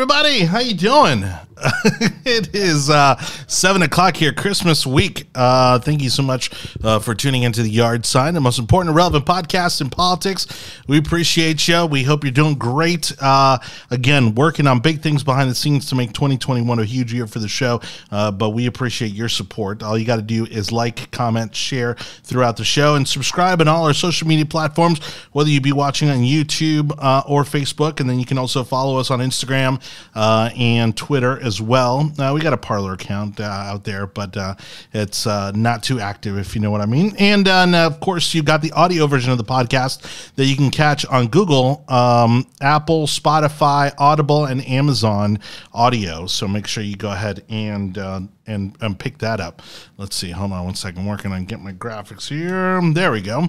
Everybody, how you doing? it is uh, seven o'clock here, Christmas week. Uh, thank you so much uh, for tuning into the Yard Sign, the most important and relevant podcast in politics. We appreciate you. We hope you're doing great. Uh, again, working on big things behind the scenes to make 2021 a huge year for the show. Uh, but we appreciate your support. All you got to do is like, comment, share throughout the show, and subscribe on all our social media platforms, whether you be watching on YouTube uh, or Facebook. And then you can also follow us on Instagram and Twitter as well. Uh, we got a Parler account uh, out there, but uh, it's uh, not too active, if you know what I mean. And, uh, of course, you've got the audio version of the podcast that you can catch on Google, um, Apple, Spotify, Audible, and Amazon Audio. So make sure you go ahead and uh, and and pick that up. Let's see. Hold on one second. Working on getting my graphics here. There we go.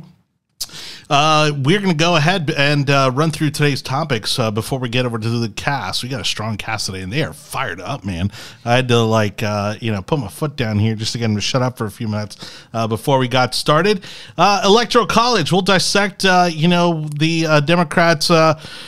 Uh, we're going to go ahead and uh, run through today's topics uh, before we get over to the cast. We got a strong cast today, and they are fired up, man. I had to like uh, you know put my foot down here just to get them to shut up for a few minutes uh, before we got started. Uh, Electoral College. We'll dissect you know the Democrats'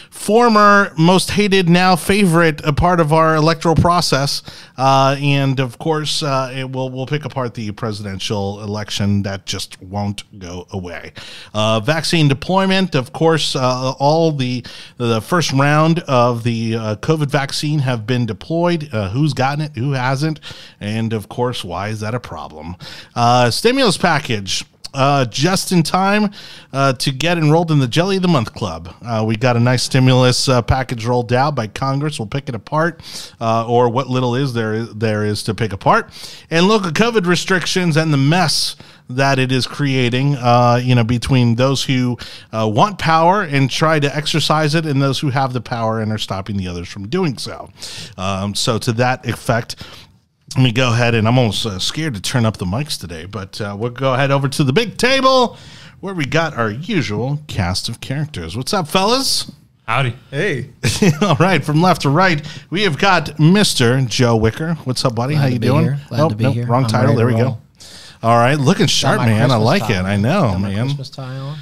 former most hated, now favorite part of our electoral process, and of course, it will we'll pick apart the presidential election that just won't go away. vaccine deployment, of course, all the the first round of the uh, COVID vaccine have been deployed. Uh, who's gotten it? Who hasn't? And of course, why is that a problem? Uh, stimulus package. Uh, just in time uh, to get enrolled in the Jelly of the Month Club. Uh, we got a nice stimulus package rolled out by Congress. We'll pick it apart, or what little is there there is to pick apart, and local COVID restrictions and the mess that it is creating, uh, you know, between those who uh, want power and try to exercise it and those who have the power and are stopping the others from doing so. Um, so, to that effect, let me go ahead and I'm almost uh, scared to turn up the mics today, but uh, we'll go ahead over to the big table where we got our usual cast of characters. What's up, fellas? Howdy. Hey. All right, from left to right, we have got Mr. Joe Wicker. What's up, buddy? Glad How to you be doing? here. Glad to be here. Wrong I'm title. There to we go. All right, looking sharp, my man. I like tie it. I know, Got my man. Christmas tie on.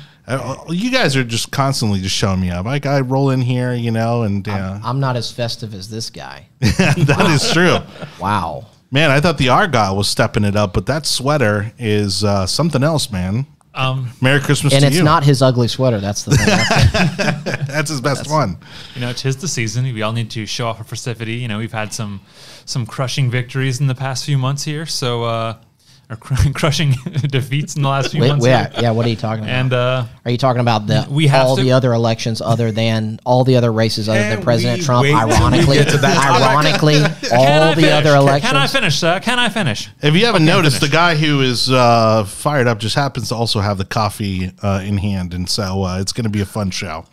You guys are just constantly just showing me up. Like I roll in here, you know, and uh, I'm not as festive as this guy. that is true. Wow. Man, I thought the Argyle was stepping it up, but that sweater is uh, something else, man. Um, Merry Christmas And it's you. not his ugly sweater. That's the thing. That's- That's his best one. you know, tis the season. We all need to show off our festivity. You know, we've had some some crushing victories in the past few months here. So, uh, or cr- crushing defeats in the last few Wait, months. yeah, here. yeah. What are you talking about? And uh, are you talking about the We have all to- the other elections other than all the other races other than President Trump? wait till we Ironically, to that ironically, all the finish? other elections. Can I finish? Sir? Can I finish? If you haven't Okay, noticed, finish. the guy who is uh, fired up just happens to also have the coffee uh, in hand, and so uh, it's going to be a fun show.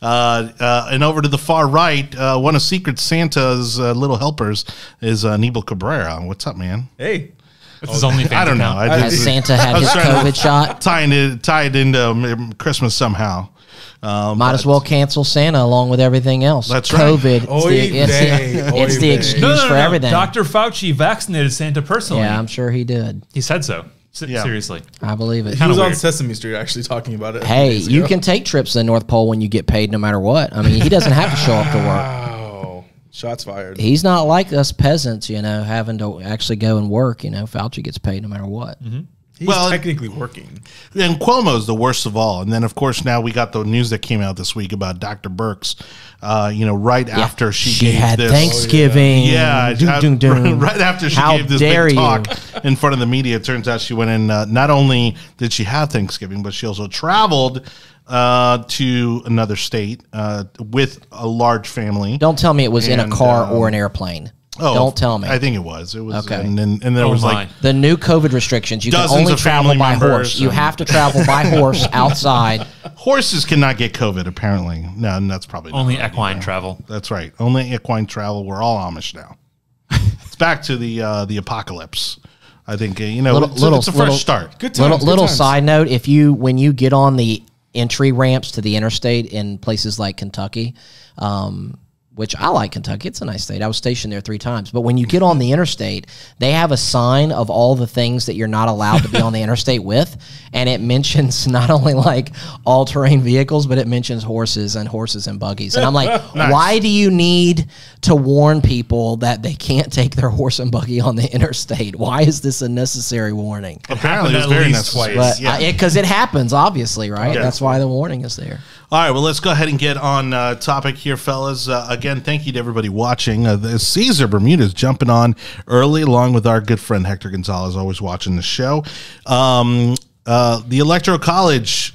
Uh, uh, and over to the far right, uh, one of Secret Santa's uh, little helpers is uh, Anibal Cabrera. What's up, man? Hey. This is only. I don't know. I Has just- Santa I had was his trying to COVID shot? Tying it, tied into um, Christmas somehow. Um, Might as well cancel Santa along with everything else. That's right. COVID. It's Oy the, it's vey, the, oy it's the vey. excuse No, no, no, for no. everything. Dr. Fauci vaccinated Santa personally. Yeah, I'm sure he did. he said so. S- Yeah. Seriously. I believe it. He Kinda was on weird. Sesame Street actually talking about it. a few Hey, days you ago. can take trips to the North Pole when you get paid, no matter what. I mean, he doesn't have to show up to work. Wow. Shots fired. He's not like us peasants, you know, having to actually go and work. You know, Fauci gets paid no matter what. He's Well, technically working. And Cuomo's the worst of all. And then, of course, now we got the news that came out this week about Dr. Birx. Uh, you know, right after she, gave had this, Thanksgiving. Yeah, Doom, uh, doom, doom. right after she How gave this dare big you. talk in front of the media, it turns out she went in. Uh, not only did she have Thanksgiving, but she also traveled uh, to another state uh, with a large family. Don't tell me it was in a car um, or an airplane. Oh, Don't tell me. I think it was. It was. Okay. And then and there Oh was my. like the new COVID restrictions, you can Dozens only of travel family by members horse. You and- have to travel by horse outside. horses cannot get COVID. Apparently, no, and that's probably not Only right equine either. travel. That's right. Only equine travel. We're all Amish now. it's back to the uh, the apocalypse. I think uh, you know Little- it's, little- it's a fresh little- start. Good times. little good little times. side note: if you when you get on the entry ramps to the interstate in places like Kentucky, um, which I like Kentucky. It's a nice state. I was stationed there three times. But when you get on the interstate, they have a sign of all the things that you're not allowed to be on the interstate with. And it mentions not only like all terrain vehicles, but it mentions horses and horses and buggies. And I'm like, why do you need to warn people that they can't take their horse and buggy on the interstate? Why is this a necessary warning? Apparently, it was at very least necessary. twice. Uh, yeah. because it, happens, obviously, right? Yeah. That's why the warning is there. All right, well, let's go ahead and get on uh, topic here, fellas. Uh, again, thank you to everybody watching. Uh, Caesar Bermuda's jumping on early, along with our good friend Hector Gonzalez, always watching the show. Um, uh, the Electoral College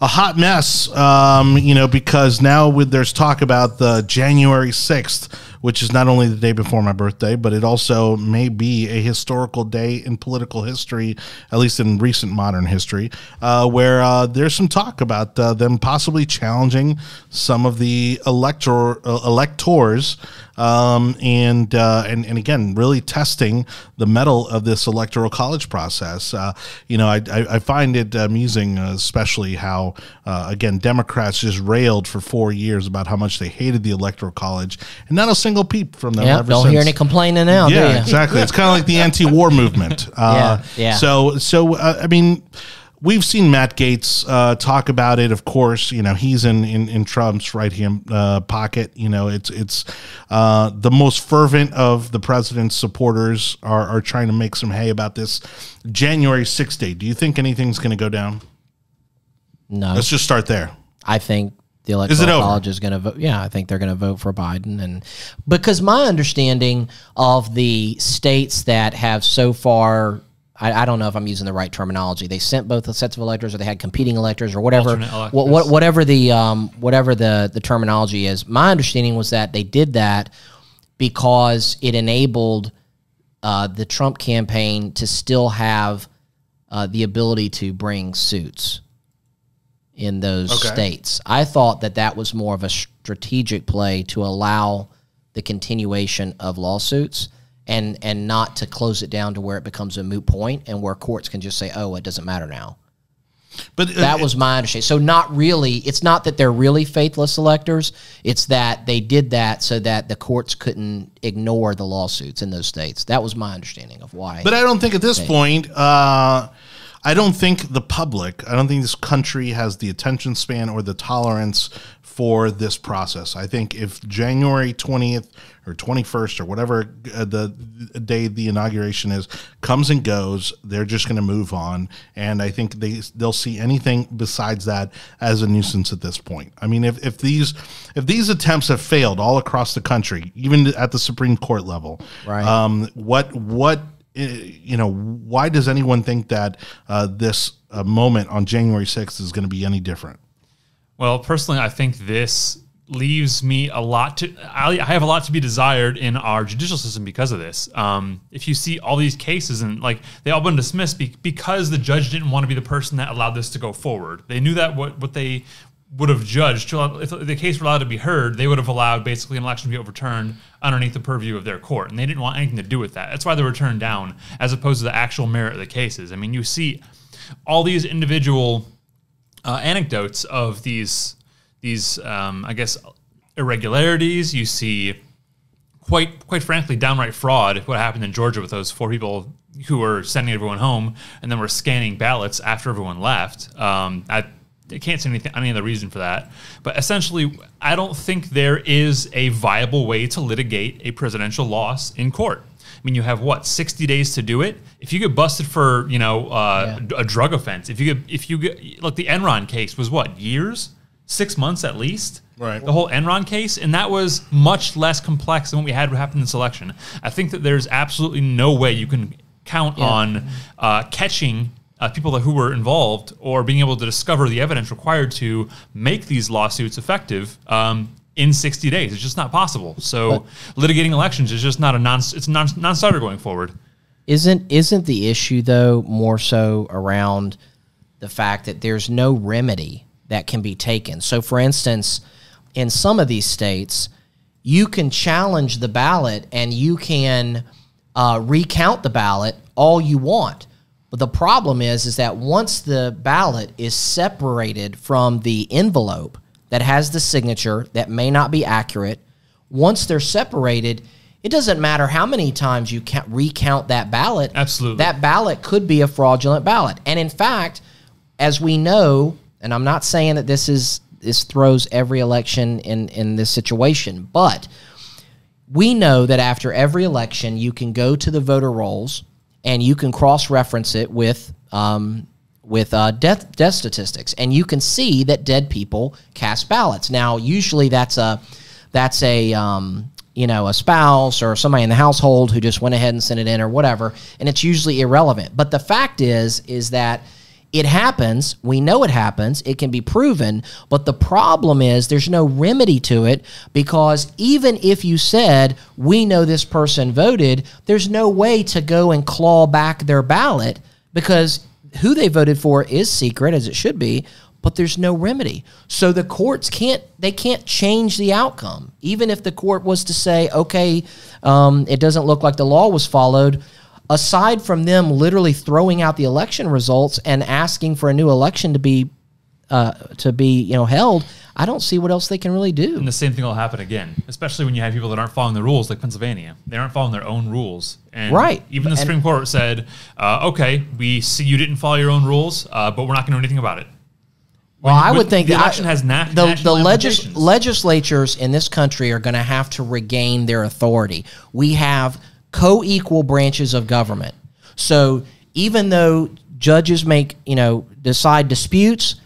a hot mess, um, you know, because now with, there's talk about the January 6th, which is not only the day before my birthday, but it also may be a historical day in political history, at least in recent modern history, uh, where uh, there's some talk about uh, them possibly challenging some of the elector uh, electors. Um, and, uh, and and again, really testing the mettle of this electoral college process. Uh, you know, I, I, I find it amusing, uh, especially how uh, again Democrats just railed for four years about how much they hated the electoral college, and not a single peep from them. Yeah, ever don't since. hear any complaining now, Yeah, exactly. It's kind of like the anti-war movement. Uh, Yeah, yeah. So, so uh, I mean, we've seen Matt Gaetz uh, talk about it. Of course, you know he's in in, in Trump's right hand uh, pocket. You know, it's it's uh, the most fervent of the president's supporters are are trying to make some hay about this January sixth date. Do you think anything's going to go down? No, Let's just start there. I think the electoral over? college is going to vote. Yeah, I think they're going to vote for Biden, and because my understanding of the states that have so far. I, I don't know if I'm using the right terminology. They sent both sets of electors, or they had competing electors, or whatever. What, what, whatever the um, whatever the the terminology is. My understanding was that they did that because it enabled uh, the Trump campaign to still have uh, the ability to bring suits in those Okay. states. I thought that that was more of a strategic play to allow the continuation of lawsuits and and not to close it down to where it becomes a moot point and where courts can just say, "Oh, it doesn't matter now." But uh, That was my understanding. So not really. It's not that they're really faithless electors. It's that they did that so that the courts couldn't ignore the lawsuits in those states. That was my understanding of why. But I don't think at this point, uh, I don't think the public, I don't think this country has the attention span or the tolerance for this process. I think if January 20th or 21st or whatever uh, the day the inauguration is comes and goes, they're just going to move on. And I think they they'll see anything besides that as a nuisance at this point. I mean, if, if these if these attempts have failed all across the country, even at the Supreme Court level, Right. um, what what uh, you know why does anyone think that uh, this uh, moment on January 6th is going to be any different? Well, personally, I think this leaves me a lot to. I, have a lot to be desired in our judicial system because of this. Um, if you see all these cases and like they all been dismissed be, because the judge didn't want to be the person that allowed this to go forward. They knew that what what they would have judged if the case were allowed to be heard, they would have allowed basically an election to be overturned underneath the purview of their court, and they didn't want anything to do with that. That's why they were turned down, as opposed to the actual merit of the cases. I mean, you see all these individual uh, anecdotes of these these um, I guess irregularities. You see quite quite frankly downright fraud. What happened in Georgia with those four people who were sending everyone home and then were scanning ballots after everyone left. Um, I, I can't see anything any other reason for that. But essentially, I don't think there is a viable way to litigate a presidential loss in court. I mean, you have what sixty days to do it. If you get busted for you know uh, a drug offense, if you get if you get like the Enron case was what years, six months at least. Right. The whole Enron case, and that was much less complex than what we had happen in this election. I think that there's absolutely no way you can count on uh, catching uh, people that, who were involved or being able to discover the evidence required to make these lawsuits effective um, in 60 days. It's just not possible. So litigating elections is just not a non. It's non non-starter going forward. Isn't isn't the issue though more so around the fact that there's no remedy that can be taken? So, for instance, in some of these states, you can challenge the ballot and you can uh, recount the ballot all you want. But the problem is, is that once the ballot is separated from the envelope that has the signature that may not be accurate, once they're separated, it doesn't matter how many times you ca- recount that ballot. Absolutely. That ballot could be a fraudulent ballot. And in fact, as we know, and I'm not saying that this is this throws every election in in this situation, but we know that after every election, you can go to the voter rolls and you can cross reference it with um, with uh, death death statistics, and you can see that dead people cast ballots. Now, usually that's a that's a um, you know a spouse or somebody in the household who just went ahead and sent it in or whatever, and it's usually irrelevant. But the fact is is that it happens. We know it happens. It can be proven. But the problem is there's no remedy to it because even if you said, we know this person voted, there's no way to go and claw back their ballot because who they voted for is secret, as it should be. But there's no remedy. So the courts can't, they can't change the outcome. Even if the court was to say, okay, um, it doesn't look like the law was followed, aside from them literally throwing out the election results and asking for a new election to be uh, to be you know held, I don't see what else they can really do. And the same thing will happen again, especially when you have people that aren't following the rules, like Pennsylvania. They aren't following their own rules. And Right. Even the And- Supreme Court said, uh, okay, we see you didn't follow your own rules, uh, but we're not going to do anything about it. Well, When- I would think the that I- has na- the the legis- legislatures in this country are going to have to regain their authority. We have co-equal branches of government, so even though judges make you know decide disputes.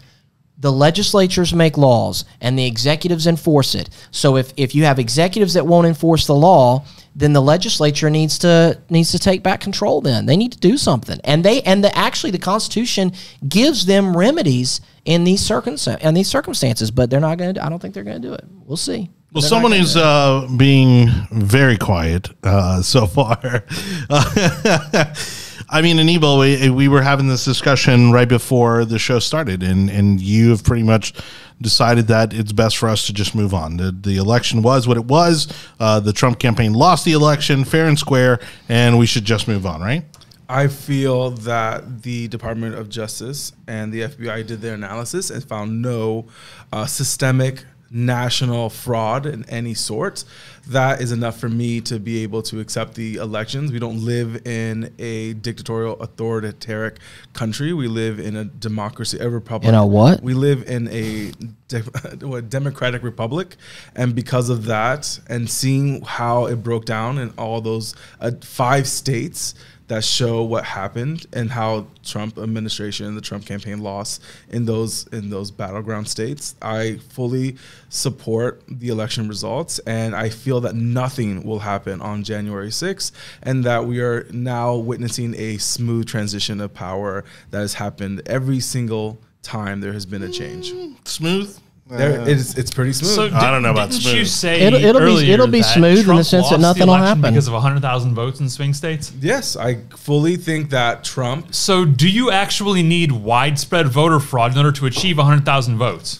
The legislatures make laws and the executives enforce it. So if, if you have executives that won't enforce the law, then the legislature needs to needs to take back control then. They need to do something. And they and the actually the constitution gives them remedies in these circumstances in these circumstances, but they're not going to I don't think they're going to do it. We'll see. Well, someone is uh, being very quiet uh, so far. I mean, Anibal, we, we were having this discussion right before the show started, and, and you have pretty much decided that it's best for us to just move on. The, the election was what it was. Uh, the Trump campaign lost the election fair and square, and we should just move on, right? I feel that the Department of Justice and the FBI did their analysis and found no uh, systemic national fraud in any sort. That is enough for me to be able to accept the elections. We don't live in a dictatorial, authoritarian country. We live in a democracy, a republic. In a what? We live in a de- what, democratic republic, and because of that, and seeing how it broke down in all those uh, five states that show what happened and how Trump administration and the Trump campaign lost in those in those battleground states. I fully support the election results and I feel that nothing will happen on January 6th and that we are now witnessing a smooth transition of power that has happened every single time there has been a change. Mm, smooth? There, it's, it's pretty smooth. So I don't know about didn't smooth. you say It'll- it'll be- earlier it'll be that smooth in the sense that lost the nothing will election happen. because of 100,000 votes in swing states? yes, I fully think that Trump So do you actually need widespread voter fraud in order to achieve 100,000 votes?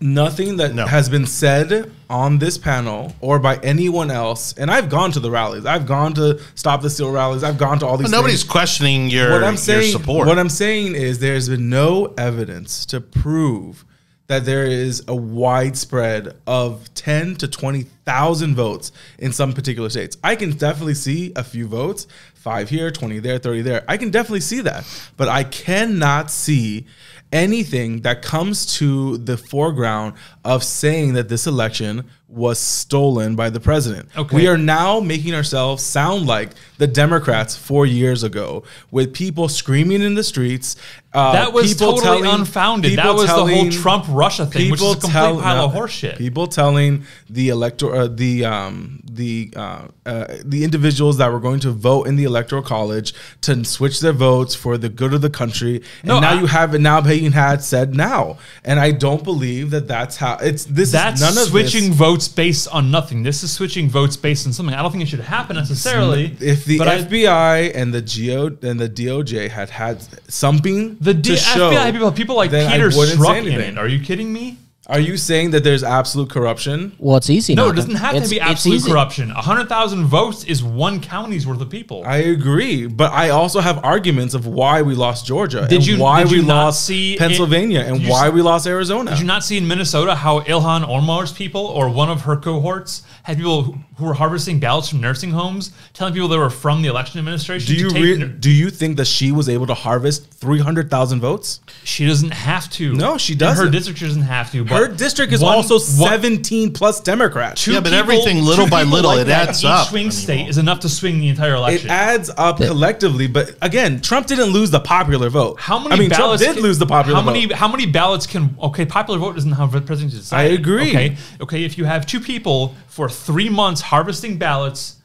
nothing that No. has been said on this panel or by anyone else, and I've gone to the rallies, I've gone to Stop the Steal rallies, I've gone to all these. But nobody's things. questioning your, What I'm your support. what I'm saying is, there's been no evidence to prove that there is a widespread of 10 to 20,000 votes in some particular states. I can definitely see a few votes, five here, 20 there, 30 there. I can definitely see that, but I cannot see anything that comes to the foreground of saying that this election was stolen by the president. Okay. We are now making ourselves sound like the Democrats four years ago, with people screaming in the streets. Uh, That was people totally telling- unfounded. That was the whole Trump Russia thing, which is a people complete tell- pile no, of horseshit. People telling the elector, uh, the um, the uh, uh, the individuals that were going to vote in the electoral college to switch their votes for the good of the country, and No, now I- you have it now being had said now, and I don't believe that that's how it's. This That's is none of switching This, votes based on nothing. This is switching votes based on something. I don't think it should happen necessarily. if the but I- FBI and the Geo and the DOJ had had something the to D- show, FBI people, people like Peter Strzok in it. Are you kidding me? Are you saying that there's absolute corruption? Well, it's easy. No, it doesn't have to be absolute easy. corruption. hundred thousand votes is one county's worth of people. I agree, but I also have arguments of why we lost Georgia Did and you- why did we you lost see Pennsylvania did and why s- we lost Arizona. Did you not see in Minnesota how Ilhan Omar's people or one of her cohorts had people who- who were harvesting ballots from nursing homes, telling people they were from the election administration? do you re- nur- do you think that she was able to harvest 300,000 votes? she doesn't have to. No, she doesn't. Her district doesn't have to. But Her district is one- also one- 17 plus Democrats. Yeah, but people- everything little by little, like it that adds in each up. swing I mean, state well- is enough to swing the entire election. It adds up collectively, but again, Trump didn't lose the popular vote. How many I mean, Trump ballots did can- lose the popular how many, vote. How many ballots can? Okay, popular vote doesn't have a president decide. I agree. Okay, okay. If you have two people for three months harvesting ballots,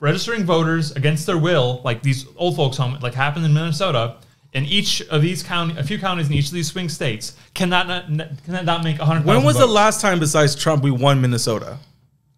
registering voters against their will, like these old folks home, like happened in Minnesota, and each of these county, a few counties in each of these swing states, can that not, can that not make a hundred? When was the last time besides Trump we won Minnesota?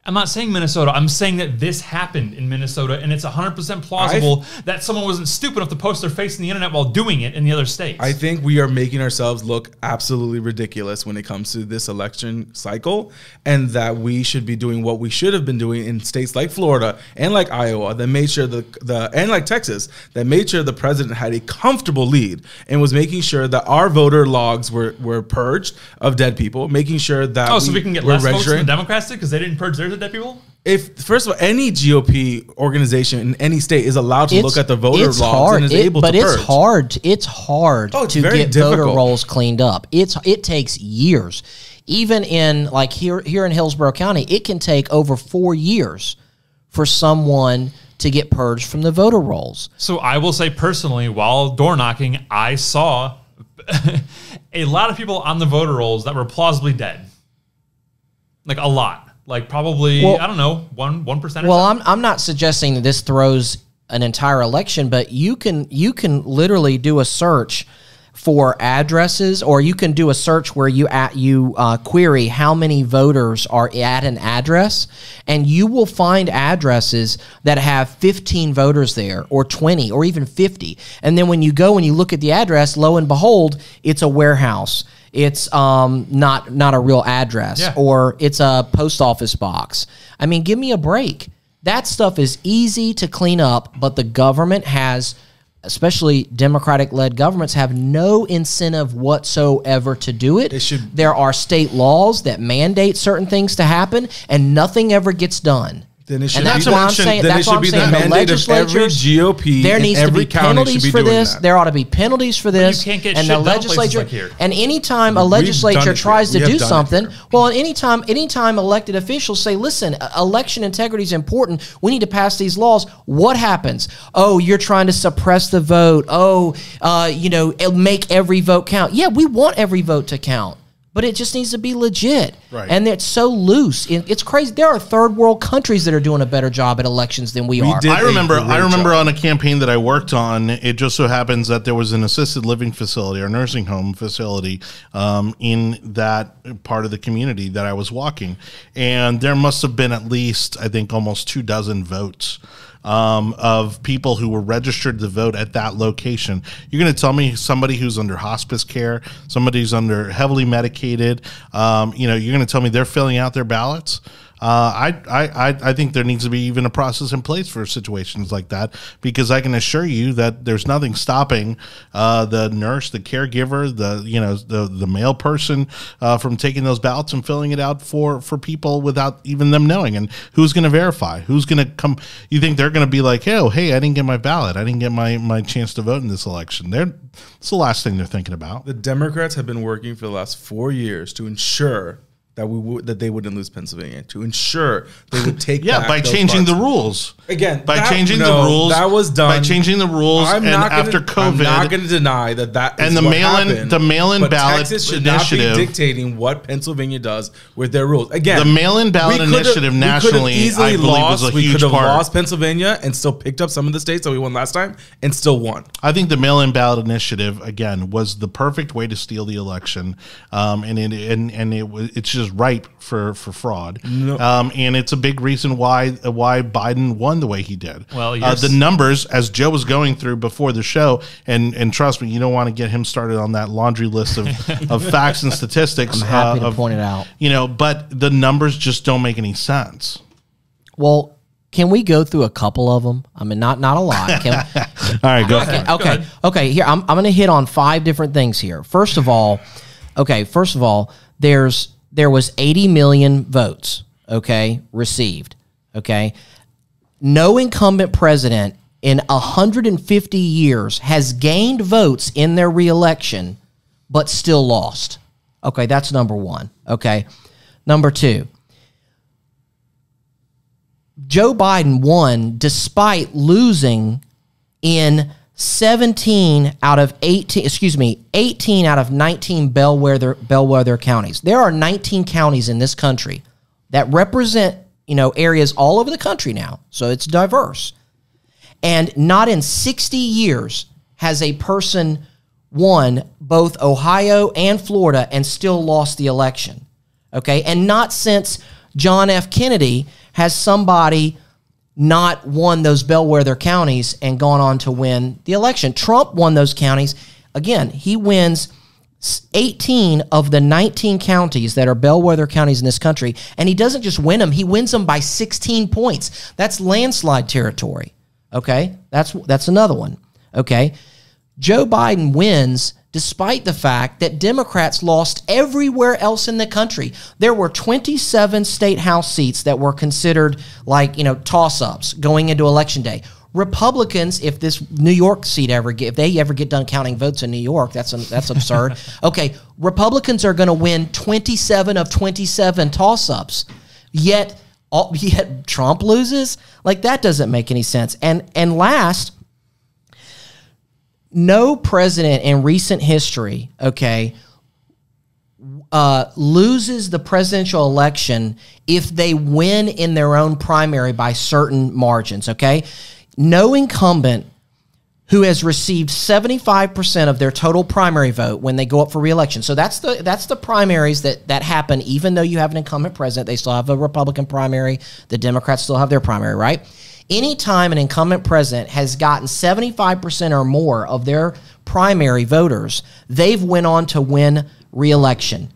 I'm not saying Minnesota. I'm saying that this happened in Minnesota, and it's 100% plausible that someone wasn't stupid enough to post their face in the internet while doing it in the other states. I think we are making ourselves look absolutely ridiculous when it comes to this election cycle, and that we should be doing what we should have been doing in states like Florida and like Iowa that made sure the the and like Texas that made sure the president had a comfortable lead and was making sure that our voter logs were were purged of dead people, making sure that Oh, so we can get less votes than registering- the Democrats did because they didn't purge theirs of dead people? if first of all, any GOP organization in any state is allowed to look at the voter it's logs hard, and is it- able but to it's purge. hard. It's hard Oh, it's to very get voter difficult. rolls cleaned up. It's it takes years. Even in like here here in Hillsborough County, it can take over four years for someone to get purged from the voter rolls. So I will say personally, while door knocking, I saw a lot of people on the voter rolls that were plausibly dead. Like a lot. Like probably, Well- I don't know, one one percent. Well, I'm I'm not suggesting that this throws an entire election, but you can you can literally do a search for addresses, or you can do a search where you at you uh, query how many voters are at an address, and you will find addresses that have 15 voters there, or 20, or even 50. And then when you go and you look at the address, lo and behold, it's a warehouse. It's um, not not a real address, Yeah. or it's a post office box. I mean, give me a break. That stuff is easy to clean up, but the government has, especially Democratic led governments, have no incentive whatsoever to do it. It should- there are state laws that mandate certain things to happen, and nothing ever gets done. Then it should and that's be- why I'm Then saying it that's should why I'm be the saying the mandate of every. GOP there needs every to be penalties be for this. that. There ought to be penalties for this. You can't get and shit the done places legislature. like here. and anytime a legislature tries to do have done it something, here. well, anytime anytime elected officials say, "Listen, uh, election integrity is important. We need to pass these laws." What happens? Oh, you're trying to suppress the vote. Oh, uh, you know, make every vote count. Yeah, we want every vote to count. But it just needs to be legit, Right. and it's so loose. It's crazy. There are third world countries that are doing a better job at elections than we, We are. did- I a remember. I remember job. on a campaign that I worked on. It just so happens that there was an assisted living facility or nursing home facility um, in that part of the community that I was walking, and there must have been at least I think almost two dozen votes um, of people who were registered to vote at that location. You're going to tell me somebody who's under hospice care, somebody who's under heavily medicated, um, you know, you're going to tell me they're filling out their ballots. Uh, I, I, I think there needs to be even a process in place for situations like that because I can assure you that there's nothing stopping uh, the nurse, the caregiver, the you know the the mail person uh, from taking those ballots and filling it out for for people without even them knowing. And who's going to verify? Who's going to come? You think they're going to be like, oh, hey, I didn't get my ballot. I didn't get my my chance to vote in this election. They're it's the last thing they're thinking about. The Democrats have been working for the last four years to ensure that we would that they wouldn't lose Pennsylvania, to ensure they would take Yeah, by changing the rules. Again, by that- changing no, the rules. that was done. By changing the rules, I'm and not gonna, after I'm not going to deny that that is And the what mail-in- the mail-in ballot Texas should initiative- not be dictating what Pennsylvania does with their rules. Again, The mail-in ballot we could've- initiative nationally, I believe, was a we huge could have part. lost Pennsylvania and still picked up some of the states that we won last time and still won. I think the mail-in ballot initiative again was the perfect way to steal the election, um, and it and and it was it's just is ripe for for fraud, um, and it's a big reason why why Biden won the way he did. Well, uh, the numbers as Joe was going through before the show, and and trust me, you don't want to get him started on that laundry list of, of facts and statistics. I'm happy uh, to of- point it out. You know, but the numbers just don't make any sense. Well, can we go through a couple of them? I mean, not not a lot. Can, All right, go for it. okay, okay. Here, I'm I'm going to hit on five different things here. First of all, okay. First of all, there's there was 80 million votes. Okay, received. Okay, no incumbent president in 150 years has gained votes in their reelection, but still lost. Okay, that's number one. Okay, number two. Joe Biden won despite losing in 17 out of 18, excuse me, 18 out of 19 bellwether bellwether counties. There are 19 counties in this country that represent, you know, areas all over the country now. So it's diverse. And not in 60 years has a person won both Ohio and Florida and still lost the election. Okay? And not since John F. Kennedy has somebody not won those bellwether counties and gone on to win the election. Trump won those counties. Again, he wins 18 of the 19 counties that are bellwether counties in this country, and he doesn't just win them, he wins them by 16 points. That's landslide territory. Okay? That's that's another one. Okay? Joe Biden wins despite the fact that Democrats lost everywhere else in the country. There were 27 state house seats that were considered like, you know, toss-ups going into election day. Republicans, if this New York seat ever get, if they ever get done counting votes in New York, that's that's absurd. okay, Republicans are going to win 27 of 27 toss-ups. Yet all, yet Trump loses? Like that doesn't make any sense. And and last, no president in recent history, okay, uh, loses the presidential election if they win in their own primary by certain margins, okay? No incumbent who has received 75% of their total primary vote when they go up for reelection. So that's the that's the primaries that that happen even though you have an incumbent president, they still have a Republican primary, the Democrats still have their primary, right? Anytime an incumbent president has gotten 75% or more of their primary voters, they've went on to win reelection.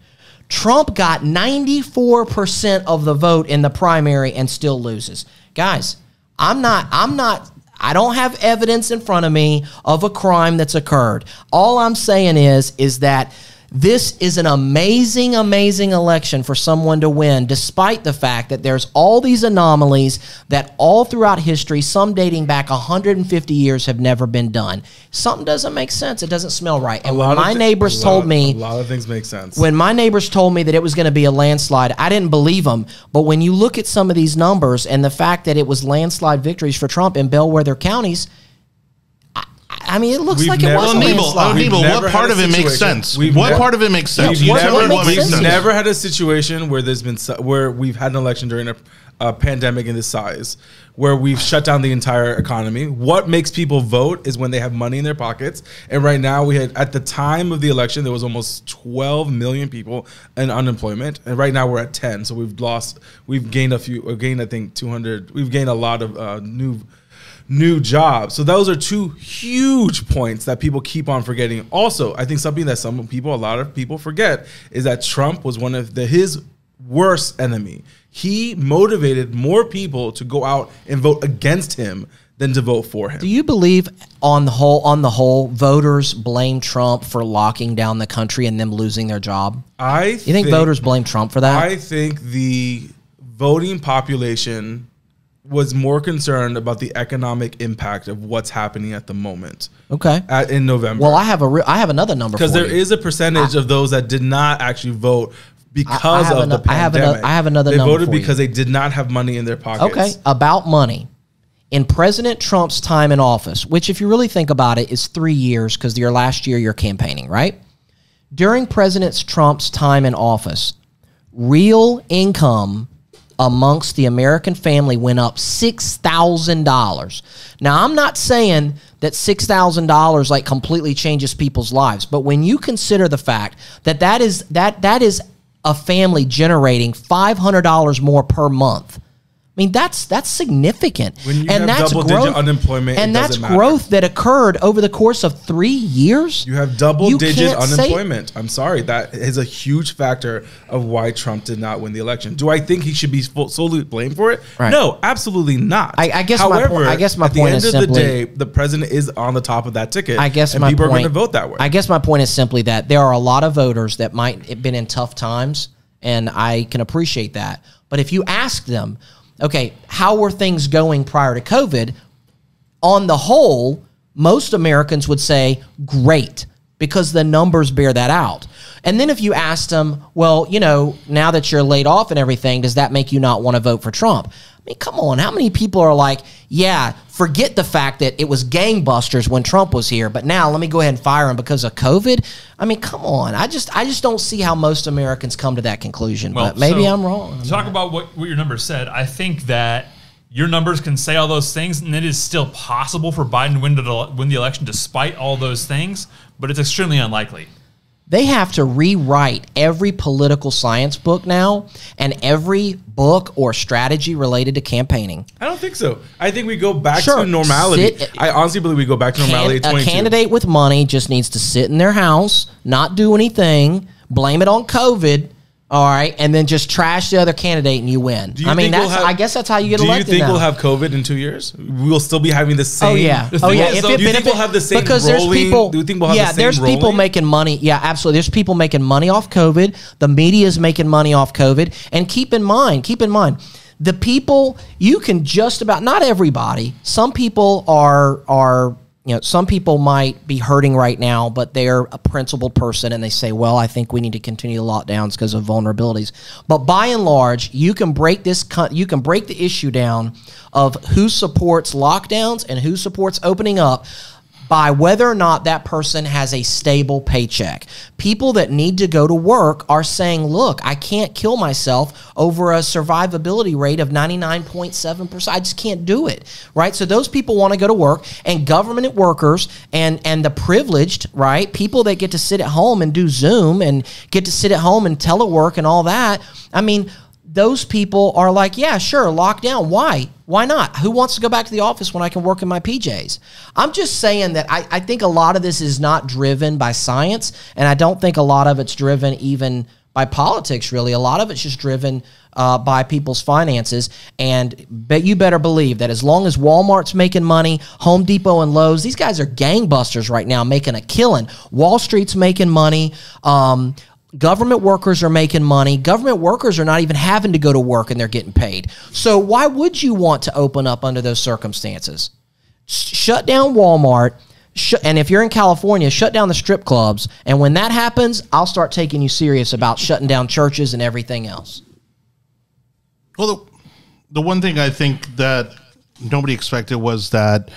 Trump got 94% of the vote in the primary and still loses. Guys, I'm not I'm not I don't have evidence in front of me of a crime that's occurred. All I'm saying is is that this is an amazing, amazing election for someone to win, despite the fact that there's all these anomalies that all throughout history, some dating back 150 years, have never been done. Something doesn't make sense. It doesn't smell right. And when my neighbors lot- told me a lot of things make sense. when my neighbors told me that it was going to be a landslide, I didn't believe them. But when you look at some of these numbers and the fact that it was landslide victories for Trump in bellwether counties, I, I mean, it looks We've like never- it was Well, a Nebo, landslide. We've Nebo, never what part of it makes sense? we've What never- part of it makes sense? We've You what- tell never, what what makes makes we've sense. never had a situation where there's been where we've had an election during a, a pandemic in this size where we've shut down the entire economy. What makes people vote is when they have money in their pockets. And right now, we had at the time of the election there was almost 12 million people in unemployment, and right now we're at 10. So we've lost, we've gained a few, we've gained I think 200. We've gained a lot of uh, new new jobs. So those are two huge points that people keep on forgetting. Also, I think something that some people, a lot of people forget is that Trump was one of the his worst enemy. He motivated more people to go out and vote against him than to vote for him. Do you believe on the whole, on the whole, voters blame Trump for locking down the country and them losing their job? I You think, voters blame Trump for that? I think the voting population was more concerned about the economic impact of what's happening at the moment okay. at, in November. Well, I have a re- I have another number because there you. is a percentage of those that did not actually vote because I have of ano- the I have ano- pandemic. I have another They number voted for you. because they did not have money in their pockets. Okay, about money. In President Trump's time in office, which, if you really think about it, is three years because your last year you're campaigning, right? During President Trump's time in office, real income amongst the American family went up $6,000. Now, I'm not saying that $6,000 like completely changes people's lives, but when you consider the fact that that is that that is a family generating $500 more per month. I mean that's that's significant, and that's growth, unemployment, and that's matter. growth that occurred over the course of three years. You have double You digit can't say- unemployment. I'm sorry. That is a huge factor of why Trump did not win the election. Do I think he should be full, solely blamed for it? Right. No, absolutely not. I- I guess my po- I guess my at point the is end of simply- the day, the president is on the top of that ticket. I guess and my people point, are going to vote that way. I guess my point is simply that there are a lot of voters that might have been in tough times, and I can appreciate that. But if you ask them, okay, how were things going prior to COVID? On the whole, most Americans would say great because the numbers bear that out. And then if you asked them, well, you know, now that you're laid off and everything, does that make you not want to vote for Trump? I mean, come on. How many people are like, yeah, forget the fact that it was gangbusters when Trump was here, but now let me go ahead and fire him because of COVID? I mean, come on. I just I just don't see how most Americans come to that conclusion. but maybe so, I'm wrong. to Talk about what, what your numbers said. I think that your numbers can say all those things, and it is still possible for Biden to win the, win the election despite all those things, but it's extremely unlikely. They have to rewrite every political science book now and every book or strategy related to campaigning. I don't think so. I think we go back Sure. to normality. Sit- I honestly believe we go back to normality. Can- at a candidate with money just needs to sit in their house, not do anything, blame it on COVID, all right, and then just trash the other candidate and you win. Do you I mean, think we'll have- I guess that's how you get Do elected Do you think now. we'll have COVID in two years? We'll still be having the oh, same. Oh yeah, oh yeah. If though, it do you think we'll have the same because there's people. do you think we'll have yeah, the same thing? Yeah, there's people making money. Yeah, absolutely. There's people making money off COVID. The media is making money off COVID. And keep in mind, keep in mind, the people you can just about not everybody. Some people are are you know some people might be hurting right now, but they're a principled person and they say, well, I think we need to continue the lockdowns because of vulnerabilities. But by and large, you can break this, you can break the issue down of who supports lockdowns and who supports opening up by whether or not that person has a stable paycheck. People that need to go to work are saying, look, I can't kill myself over a survivability rate of 99.7%. I just can't do it. Right? So those people want to go to work and government workers and and the privileged, right? People that get to sit at home and do Zoom and get to sit at home and telework and all that. I mean, those people are like, yeah, sure, lockdown. Why? Why not? Who wants to go back to the office when I can work in my PJs? I'm just saying that I, I think a lot of this is not driven by science, and I don't think a lot of it's driven even by politics, really. A lot of it's just driven uh, by people's finances. And bet you better believe that as long as Walmart's making money, Home Depot and Lowe's, these guys are gangbusters right now, making a killing. Wall Street's making money. Um, Government workers are making money. Government workers are not even having to go to work and they're getting paid. So why would you want to open up under those circumstances? Shut down Walmart. Sh- and if you're in California, shut down the strip clubs. And when that happens, I'll start taking you serious about shutting down churches and everything else. Well, the, the one thing I think that nobody expected was that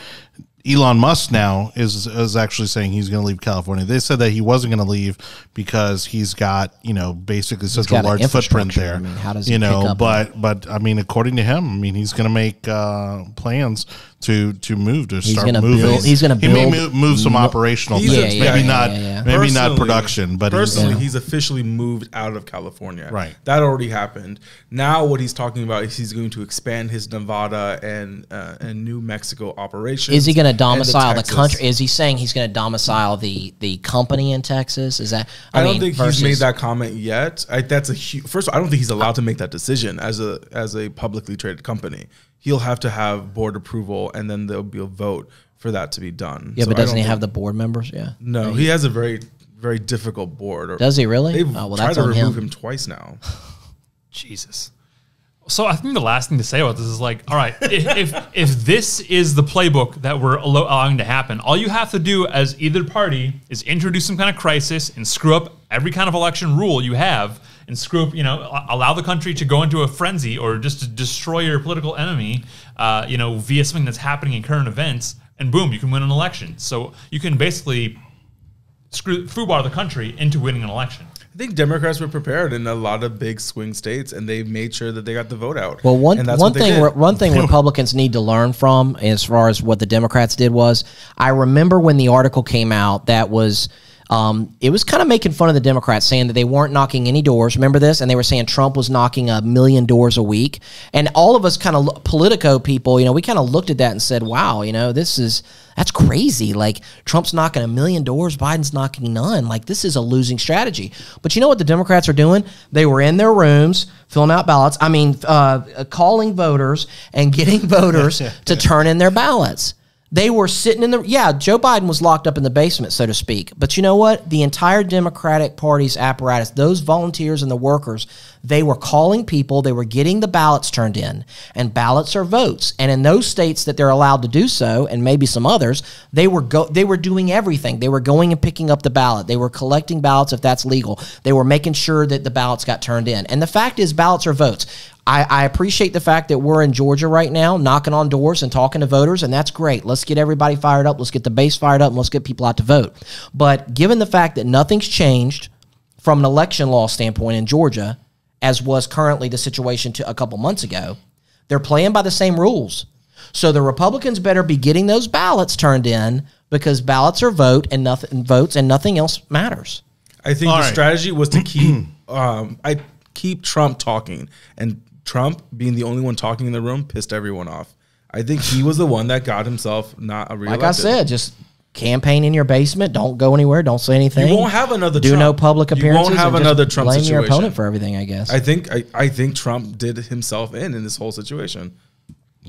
Elon Musk now is is actually saying he's going to leave California. They said that he wasn't going to leave because he's got you know basically such a large footprint there. I mean, how does he you pick know? up But but I mean, according to him, I mean he's going to make uh, plans to to move to start gonna moving. build- he's gonna he may move, move some operational He's things, yeah, maybe yeah, not yeah, yeah. maybe not production, but he's, personally, uh, he's officially moved out of California. Right. that already happened. Now, what he's talking about is he's going to expand his Nevada and uh, and New Mexico operations. Is he going to and domicile the Texas. country? Is he saying he's going to domicile the the company in Texas? Is that? I, don't mean, think versus- he's made that comment yet. I, that's a huge. First, of all, I don't think he's allowed to make that decision as a as a publicly traded company. He'll have to have board approval, and then there'll be a vote for that to be done. Yeah, So but doesn't don't he have the board members? Yeah. No, he has a very very difficult board. Or Does he really? They've Oh, well, tried that's to remove him. him twice now. Jesus. So I think the last thing to say about this is like, all right, if if, this is the playbook that we're allowing to happen, all you have to do as either party is introduce some kind of crisis and screw up every kind of election rule you have, and screw up, you know, allow the country to go into a frenzy or just to destroy your political enemy, uh, you know, via something that's happening in current events, and boom, you can win an election. So you can basically screw foobar the country into winning an election. I think Democrats were prepared in a lot of big swing states, and they made sure that they got the vote out. Well, one one thing did. one thing Republicans need to learn from, as far as what the Democrats did, was I remember when the article came out that was um, it was kind of making fun of the Democrats, saying that they weren't knocking any doors. Remember this? And they were saying Trump was knocking a million doors a week. And all of us kind of Politico people, you know, we kind of looked at that and said, wow, you know, this is that's crazy. Like Trump's knocking a million doors, Biden's knocking none. Like this is a losing strategy. But you know what the Democrats are doing? They were in their rooms filling out ballots. I mean, uh, calling voters and getting voters to turn in their ballots. They were sitting in the yeah. Joe Biden was locked up in the basement, so to speak. But you know what? The entire Democratic Party's apparatus, those volunteers and the workers, they were calling people. They were getting the ballots turned in, and ballots are votes. And in those states that they're allowed to do so, and maybe some others, they were go they were doing everything. They were going and picking up the ballot. They were collecting ballots if that's legal. They were making sure that the ballots got turned in. And the fact is, ballots are votes. I, I, appreciate the fact that we're in Georgia right now, knocking on doors and talking to voters, and that's great. Let's get everybody fired up. Let's get the base fired up, and let's get people out to vote. But given the fact that nothing's changed from an election law standpoint in Georgia, as was currently the situation to a couple months ago, they're playing by the same rules. So the Republicans better be getting those ballots turned in because ballots are vote and nothing votes and nothing else matters. I think All the right. strategy was to keep um, I keep Trump talking and Trump being the only one talking in the room pissed everyone off. I think he was the one that got himself not a real. Like I said, just campaign in your basement. Don't go anywhere. Don't say anything. You won't have another. Do Trump. no public appearances. You won't have another Trump blame situation. your opponent for everything. I guess. I think I, I think Trump did himself in in this whole situation.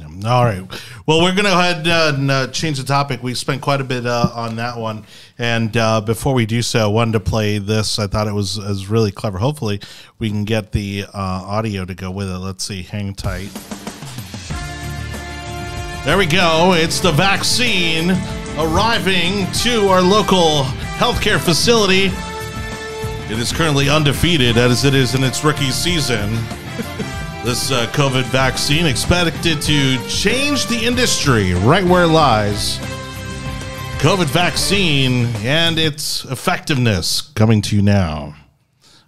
All right. Well, we're going to go ahead and uh, change the topic. We spent quite a bit uh, on that one. And uh, before we do so, I wanted to play this. I thought it was, was really clever. Hopefully, we can get the uh, audio to go with it. Let's see. Hang tight. There we go. It's the vaccine arriving to our local healthcare facility. It is currently undefeated as it is in its rookie season. This uh, COVID vaccine expected to change the industry right where it lies. COVID vaccine and its effectiveness coming to you now.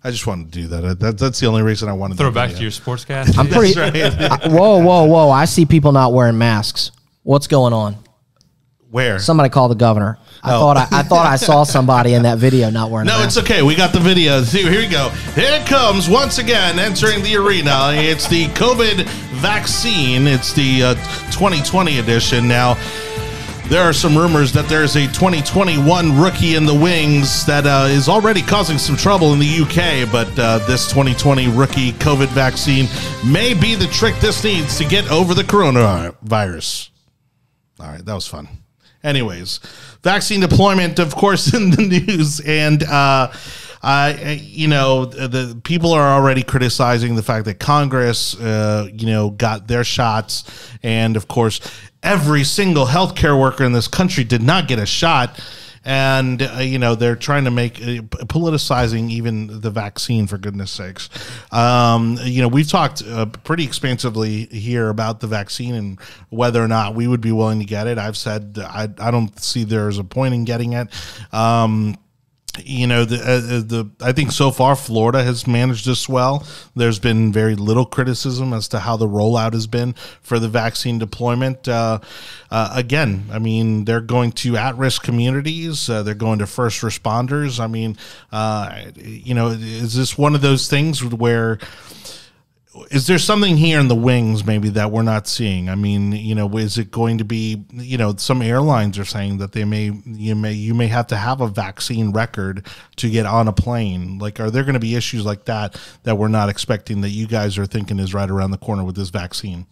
I just wanted to do that. that that's the only reason I wanted to throw back to your sportscast. I'm pretty. Right. I, whoa, whoa, whoa! I see people not wearing masks. What's going on? Where? Somebody called the governor. I oh. thought I, I, thought I saw somebody in that video not wearing. No, it's okay. We got the video. Here we go. Here it comes once again entering the arena. It's the COVID vaccine. It's the uh, 2020 edition now. There are some rumors that there's a 2021 rookie in the wings that uh, is already causing some trouble in the UK, but uh, this 2020 rookie COVID vaccine may be the trick this needs to get over the coronavirus. All right, that was fun. Anyways, vaccine deployment, of course, in the news, and uh, you know the people are already criticizing the fact that Congress, uh, you know, got their shots, and of course, every single healthcare worker in this country did not get a shot and uh, you know they're trying to make uh, politicizing even the vaccine for goodness sakes. Um, you know we've talked uh, pretty expansively here about the vaccine and whether or not we would be willing to get it. I've said i, I don't see there's a point in getting it. Um, you know the uh, uh, the I think so far Florida has managed this well. There's been very little criticism as to how the rollout has been for the vaccine deployment. Uh, uh, again, I mean they're going to at-risk communities. Uh, they're going to first responders. I mean, uh, you know, is this one of those things where is there something here in the wings maybe that we're not seeing? I mean, you know, is it going to be, you know, some airlines are saying that they may you may you may have to have a vaccine record to get on a plane. Like are there going to be issues like that that we're not expecting that you guys are thinking is right around the corner with this vaccine?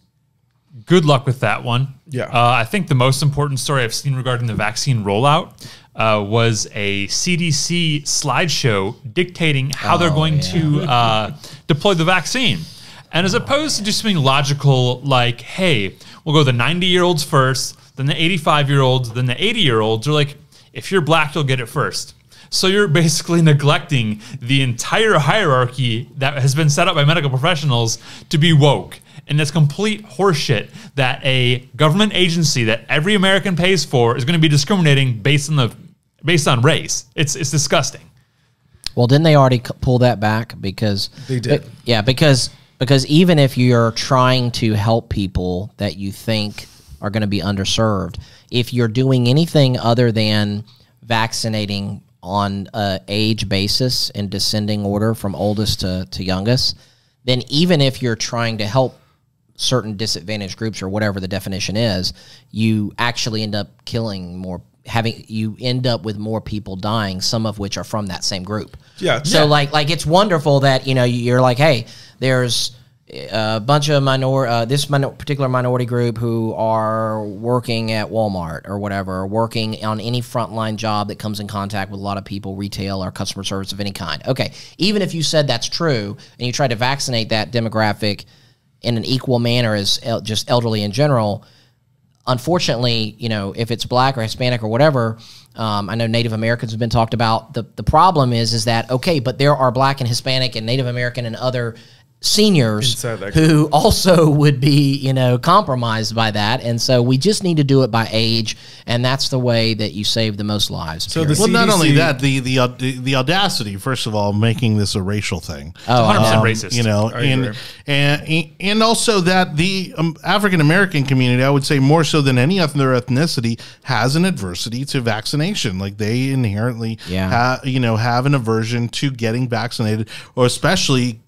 Good luck with that one. Yeah. Uh, I think the most important story I've seen regarding the vaccine rollout uh, was a CDC slideshow dictating how oh, they're going yeah. to uh, deploy the vaccine. And as opposed to just being logical, like, hey, we'll go the 90 year olds first, then the 85 year olds, then the 80 year olds, are like, if you're black, you'll get it first. So you're basically neglecting the entire hierarchy that has been set up by medical professionals to be woke. And it's complete horseshit that a government agency that every American pays for is going to be discriminating based on the based on race. It's it's disgusting. Well, didn't they already pull that back because they did? yeah, because because even if you're trying to help people that you think are going to be underserved, if you're doing anything other than vaccinating on a age basis in descending order from oldest to, to youngest, then even if you're trying to help certain disadvantaged groups or whatever the definition is, you actually end up killing more having you end up with more people dying, some of which are from that same group. Yeah. So Yeah. like like it's wonderful that you know you're like, hey, there's a bunch of minor uh, this minor, particular minority group who are working at Walmart or whatever, or working on any frontline job that comes in contact with a lot of people, retail or customer service of any kind. Okay, even if you said that's true and you tried to vaccinate that demographic in an equal manner as el- just elderly in general, unfortunately, you know, if it's black or Hispanic or whatever, um, I know Native Americans have been talked about. The the problem is is that okay, but there are black and Hispanic and Native American and other seniors who also would be you know compromised by that and so we just need to do it by age and that's the way that you save the most lives So the Well, not only that, the the aud- the audacity, first of all, making this a racial thing. Oh, 100% know. racist. You know, and, and and also that the um, African American community, I would say more so than any other ethnicity, has an adversity to vaccination. Like they inherently, Yeah. ha, you know, have an aversion to getting vaccinated, or especially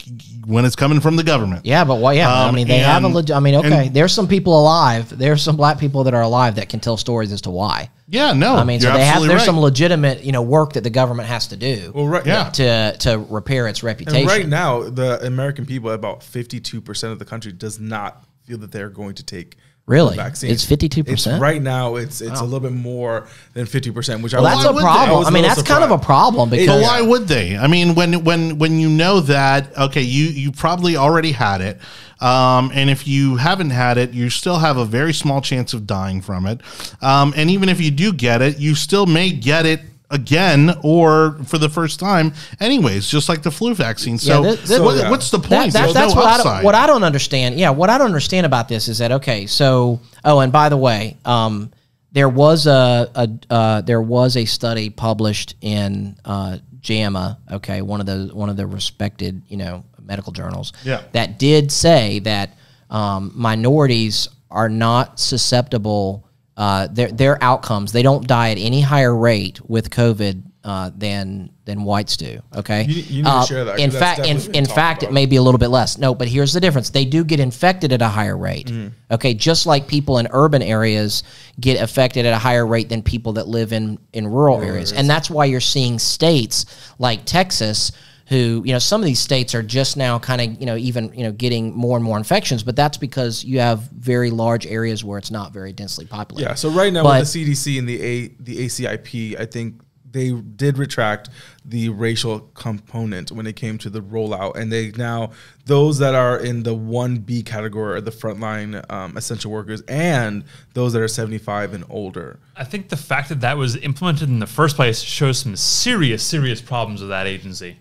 when it's coming from the government. Yeah, but well, yeah, I Um, mean, they have a and- legit. I mean, okay, and- there's some people alive. There's some black people that are alive that can tell stories as to why. Yeah, no, I mean, so they have there's right. some legitimate, you know, work that the government has to do Well, right. Yeah. Yeah. to to repair its reputation. And right now, the American people, about 52% of the country, does not feel that they're going to take Really? vaccine. It's 52%? Right now, it's it's a little bit more than 50%, which well, I that's a problem. they? I problem. was I, a mean, little that's kind of a surprised. problem But because why would they? I mean, when when when you know that, okay, you you probably already had it, um, and if you haven't had it, you still have a very small chance of dying from it. Um, and even if you do get it, you still may get it again or for the first time, anyways, just like the flu vaccine. So, this- what- yeah. what's the point? that- There's that's no what I, don't, what I don't understand. Yeah, what I don't understand about this is that okay. So, oh, and by the way, um, there was a, a uh, there was a study published in uh, JAMA. Okay, one of the one of the respected you know medical journals. Yeah. that did say that um, minorities are not susceptible. Uh, their their outcomes they don't die at any higher rate with COVID uh, than than whites do. Okay, You- you Uh, that, In fact, in, in fact, it may be a little bit less. No, but here's the difference: they do get infected at a higher rate. Mm. Okay, just like people in urban areas get affected at a higher rate than people that live in in rural areas, and that's why you're seeing states like Texas. Who you know some of these states are just now kind of you know even you know getting more and more infections, but that's because you have very large areas where it's not very densely populated. Yeah. So right now But- with the CDC and the A the ACIP, I think they did retract the racial component when it came to the rollout, and they now those that are in the one B category are the frontline um, essential workers, and those that are seventy five and older. I think the fact that that was implemented in the first place shows some serious, serious problems with that agency.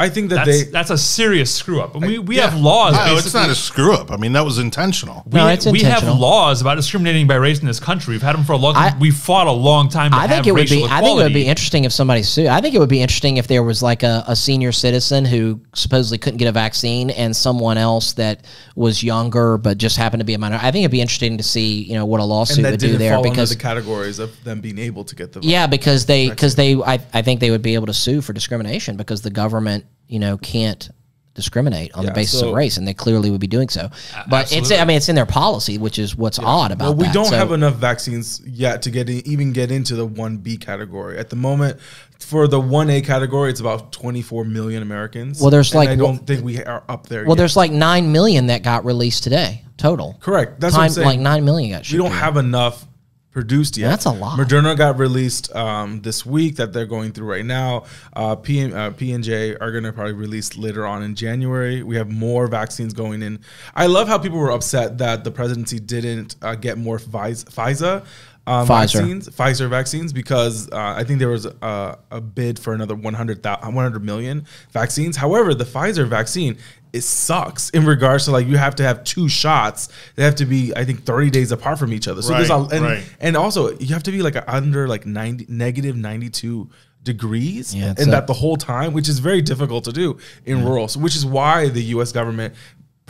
I think that That's they that's a serious screw up. And we, we Yeah. have laws. No, it's not a screw up. I mean, that was intentional. we, No, it's we have laws about discriminating by race in this country. We've had them for a long time. I- we fought a long time. To I think have it would racial be. I think it would be interesting if somebody sued. I think it would be interesting if there was like a, a senior citizen who supposedly couldn't get a vaccine, and someone else that was younger but just happened to be a minor. I think it'd be interesting to see you know what a lawsuit and that would do didn't there fall because under the categories of them being able to get the yeah, because they because they I, I think they would be able to sue for discrimination because the government you know can't discriminate on the basis so- of race, and they clearly would be doing so. But it's I mean it's in their policy, which is what's odd about Well, we that. don't So- have enough vaccines yet to get in, even get into the one B category at the moment. For the one A category, it's about twenty four million Americans. Well, there's and like- I don't think we are up there. Well, yet. there's like nine million that got released today total. correct. That's what I'm saying. like nine million got. we shipped don't have enough produced yet. That's a lot. Moderna got released um, this week that they're going through right now. Uh, P and uh, P and J are going to probably release later on in January. We have more vaccines going in. I love how people were upset that the presidency didn't uh, get more Pfizer. Um, Pfizer. vaccines, Pfizer vaccines, because uh, I think there was a, a bid for another 100, 100 million vaccines. However, the Pfizer vaccine it sucks in regards to like you have to have two shots. They have to be I think 30 days apart from each other. So there's a, Right, and, right. and also you have to be like under like 90 negative 92 degrees Yeah, and a- that the whole time, which is very difficult to do in rural. So which is why the US government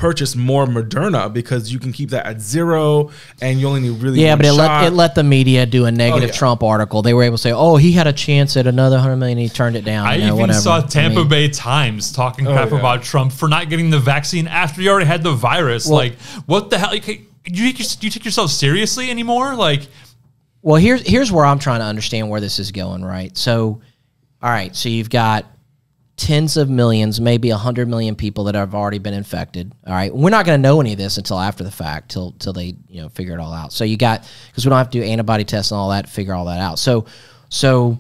purchase more Moderna because you can keep that at zero and you only need really Yeah, one but it shot. let it let the media do a oh, negative yeah. Trump article. They were able to say, "Oh, he had a chance at another hundred million. He turned it down." I you know, even whatever. saw I Tampa mean, Bay Times talking oh, crap yeah. about Trump for not getting the vaccine after he already had the virus. Well- like, what the hell? You, do you, take you take yourself seriously anymore? Like, Well, here's here's where I'm trying to understand where this is going. Right. So, all right. So you've got tens of millions, maybe a hundred million people that have already been infected. All right. We're not going to know any of this until after the fact, till till they you know figure it all out. So you got because we don't have to do antibody tests and all that, to figure all that out. So so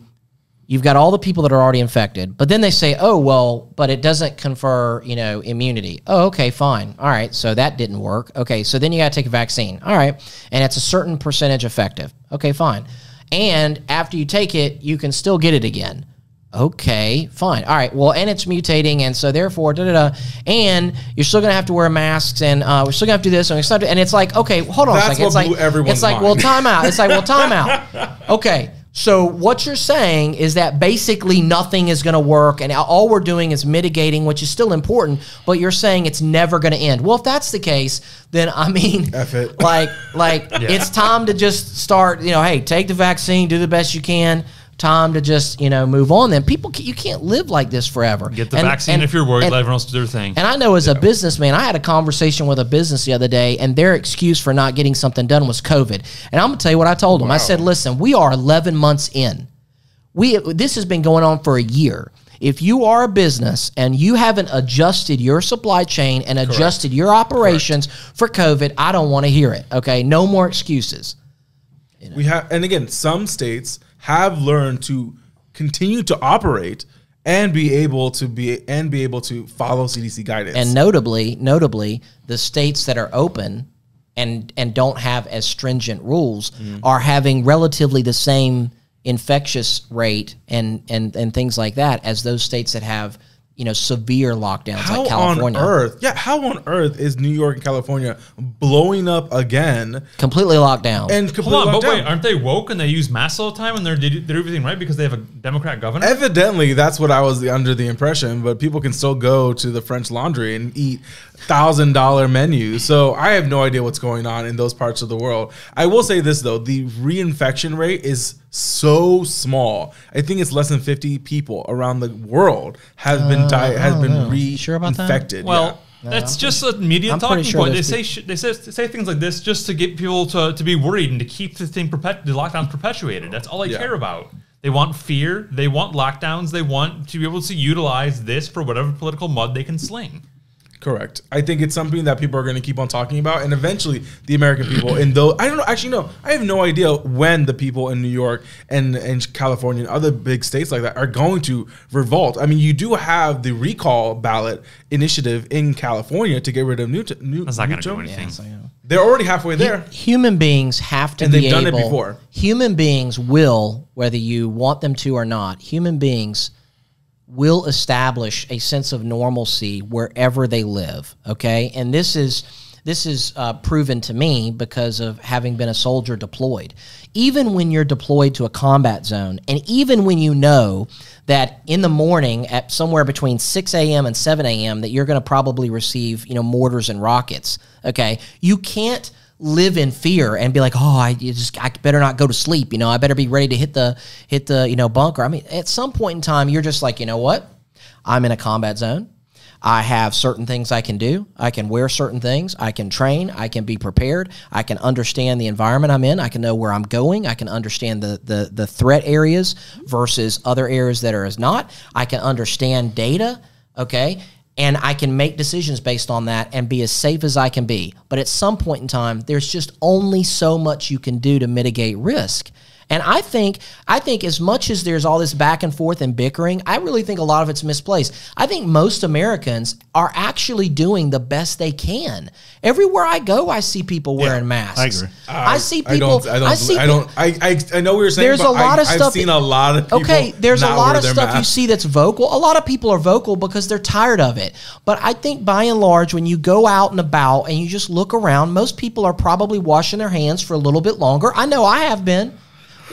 you've got all the people that are already infected, but then they say, oh, well, but it doesn't confer, you know, immunity. Oh, okay, fine. All right, so that didn't work. Okay, so then you got to take a vaccine. All right, and it's a certain percentage effective. Okay, fine. And after you take it, you can still get it again. Okay, fine. All right. Well, and it's mutating, and so therefore, da da da. And you're still gonna have to wear masks, and uh, we're still gonna have to do this, and, we're still have to- and it's like, okay, hold on That's a second. what It's like, it's like, mind. well, time out. It's like, well, time out. Okay. So what you're saying is that basically nothing is going to work, and all we're doing is mitigating, which is still important. But you're saying it's never going to end. Well, if that's the case, then I mean, like, like it's time to just start. You know, hey, take the vaccine, do the best you can. Time to just you know move on. Then people, you can't live like this forever. get the And- vaccine and- if you're worried. and- let everyone else do their thing. and I know as a businessman, I had a conversation with a business the other day, and their excuse for not getting something done was COVID. And I'm gonna tell you what I told them. I said, "Listen, we are 11 months in. We this has been going on for a year. If you are a business and you haven't adjusted your supply chain and adjusted your operations for COVID, I don't want to hear it. Okay, no more excuses. we have and again some states have learned to continue to operate and be able to be and be able to follow CDC guidance. And notably, notably, the states that are open and and don't have as stringent rules mm-hmm. are having relatively the same infectious rate and and and things like that as those states that have you know severe lockdowns how like California. on earth? Yeah, how on earth is New York and California blowing up again completely locked down. and Hold completely on, but locked wait, aren't they woke and they use masks all the time and they're, they do, they do everything right because they have a Democrat governor? Evidently, that's what I was under the impression, but people can still go to the French Laundry and eat thousand dollar menus. So I have no idea what's going on in those parts of the world. I will say this though: the reinfection rate is so small. I think it's less than fifty people around the world have been uh, di- has oh, been know. You sure about that? reinfected. Well, yeah. that's just a media I'm talking sure point. They say sh- they say they say things like this just to get people to, to be worried and to keep the thing perpet- the lockdowns perpetuated. That's all they Yeah. care about. They want fear. They want lockdowns. They want to be able to utilize this for whatever political mud they can sling. Correct. I think it's something that people are going to keep on talking about, and eventually the American people in those I don't know. Actually, no, I have no idea when the people in New York and and California and other big states like that are going to revolt. I mean, you do have the recall ballot initiative in California to get rid of Newt. New, That's not going to do Newt- anything. They're already halfway there. Human beings have to And be they've done it able. before. Human beings will, whether you want them to or not, human beings will establish a sense of normalcy wherever they live. Okay, and this is this is uh, proven to me because of having been a soldier deployed. Even when you're deployed to a combat zone, and even when you know that in the morning at somewhere between 6 a.m. and 7 a.m. that you're going to probably receive you know mortars and rockets. Okay, you can't live in fear and be like, oh, I just I better not go to sleep. You know, I better be ready to hit the hit the you know bunker. I mean, at some point in time, you're just like, you know what? I'm in a combat zone. I have certain things I can do. I can wear certain things. I can train. I can be prepared. I can understand the environment I'm in. I can know where I'm going. I can understand the the, the threat areas versus other areas that are as not. I can understand data. Okay and I can make decisions based on that and be as safe as I can be. But at some point in time, there's just only so much you can do to mitigate risk. And I think I think as much as there's all this back and forth and bickering, I really think a lot of it's misplaced. I think most Americans are actually doing the best they can. Everywhere I go, I see people wearing masks. I agree. Uh, I see I people. don't. I don't. see I don't. I, I, I know what you're saying. There's but a lot I, of stuff- I've seen a lot of people. Okay, there's a lot of their stuff you see that's vocal. A lot of people are vocal because they're tired of it. But I think by and large, when you go out and about and you just look around, most people are probably washing their hands for a little bit longer. I know I have been.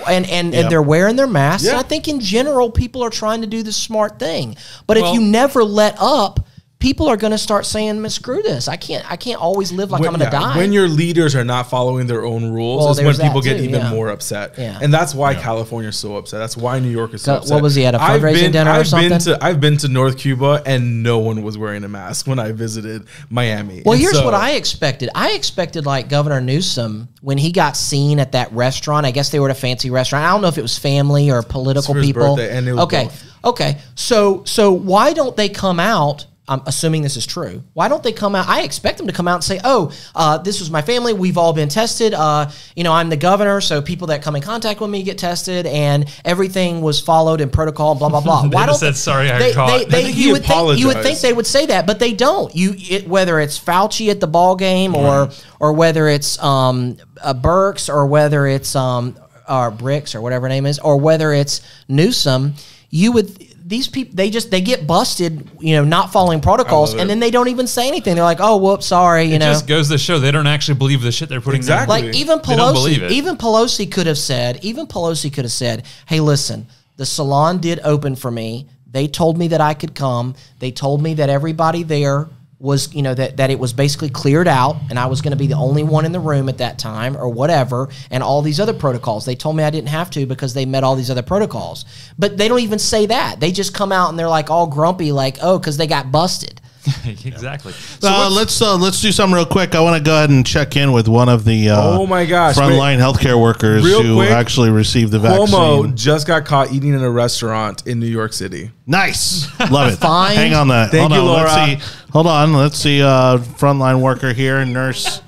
And, and, Yeah. and they're wearing their masks. Yeah. I think in general, people are trying to do the smart thing. But if you never let up, people are going to start saying, "Man, "Screw this! I can't. I can't always live like when, I'm going to yeah, die." when your leaders are not following their own rules Well, is when people that get too, even yeah. more upset Yeah. and that's why california's so upset that's why new york is so Upset. What was he at, a I've fundraising been, dinner or I've been something? to i've been to north cuba and no one was wearing a mask when i visited miami Well, And here's so- what I expected. I expected like Governor Newsom when he got seen at that restaurant. I guess they were at a fancy restaurant. I don't know if it was family or political for his people. birthday, and it was okay, both. okay. So so why don't they come out? I'm assuming this is true. Why don't they come out? I expect them to come out and say, "Oh, uh, this was my family. We've all been tested. Uh, you know, I'm the governor, so people that come in contact with me get tested, and everything was followed in protocol. Blah blah blah." They Why don't said, "Sorry, I they, caught." They, I they, you would think you would think they would say that, but they don't. You it, whether it's Fauci at the ball game or or whether it's um, uh, Birx or whether it's um, or Bricks or whatever name is, or whether it's Newsom, you would. These people, they just they get busted, you know, not following protocols, and then they don't even say anything. They're like, "Oh, whoops, sorry," you It know. just goes to show they don't actually believe the shit they're putting Exactly. down. Like even They don't believe Pelosi, it. even Pelosi could have said, even Pelosi could have said, "Hey, listen, the salon did open for me. They told me that I could come. They told me that everybody there was, you know, that that it was basically cleared out, and I was going to be the only one in the room at that time, or whatever, and all these other protocols. They told me I didn't have to because they met all these other protocols. But they don't even say that. They just come out and they're like all grumpy, like, oh, because they got busted. exactly. So Uh, let's uh, let's do something real quick. I want to go ahead and check in with one of the uh, Oh my gosh, frontline healthcare workers Real who quick, actually received the vaccine. Cuomo just got caught eating in a restaurant in New York City. Nice, love it. Fine. Hang on that. Thank hold you, on. Let's Laura. see. Hold on. Let's see. Uh, frontline worker here, nurse,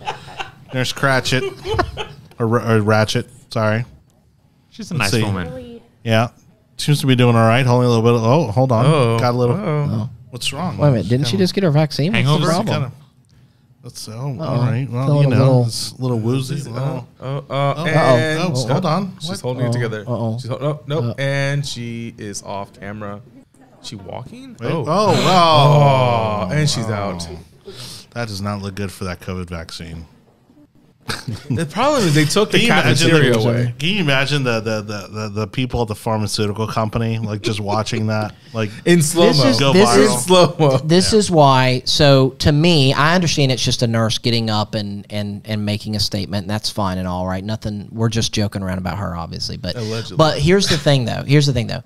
nurse Cratchit, or, or Ratchet. Sorry. she's a nice see. woman. Yeah, seems to be doing all right. Only a little bit. Of, oh, hold on. Oh, Got a little. oh. What's wrong? Wait a minute, didn't she just get her vaccine? What's the Hangover? problem? Kind of. Let's. Oh, all right. Well, Feeling you a know, little- it's a little woozy. Oh, Oh, uh, oh, and oh, hold on. She's What? holding it together. uh-oh. She's hol- no, no, and she is off camera. She walking? Wait, oh, oh, wow. Oh, and she's out. That does not look good for that COVID vaccine. The problem is they took the Can cafeteria away. Can you imagine the, the, the, the, the people at the pharmaceutical company like just watching that? Like In slow This mo. is- Go this viral. in slow mo. this is why so to me i understand it's just a nurse getting up and and and making a statement and that's fine and all right nothing we're just joking around about her obviously but Allegedly. but here's the thing though here's the thing though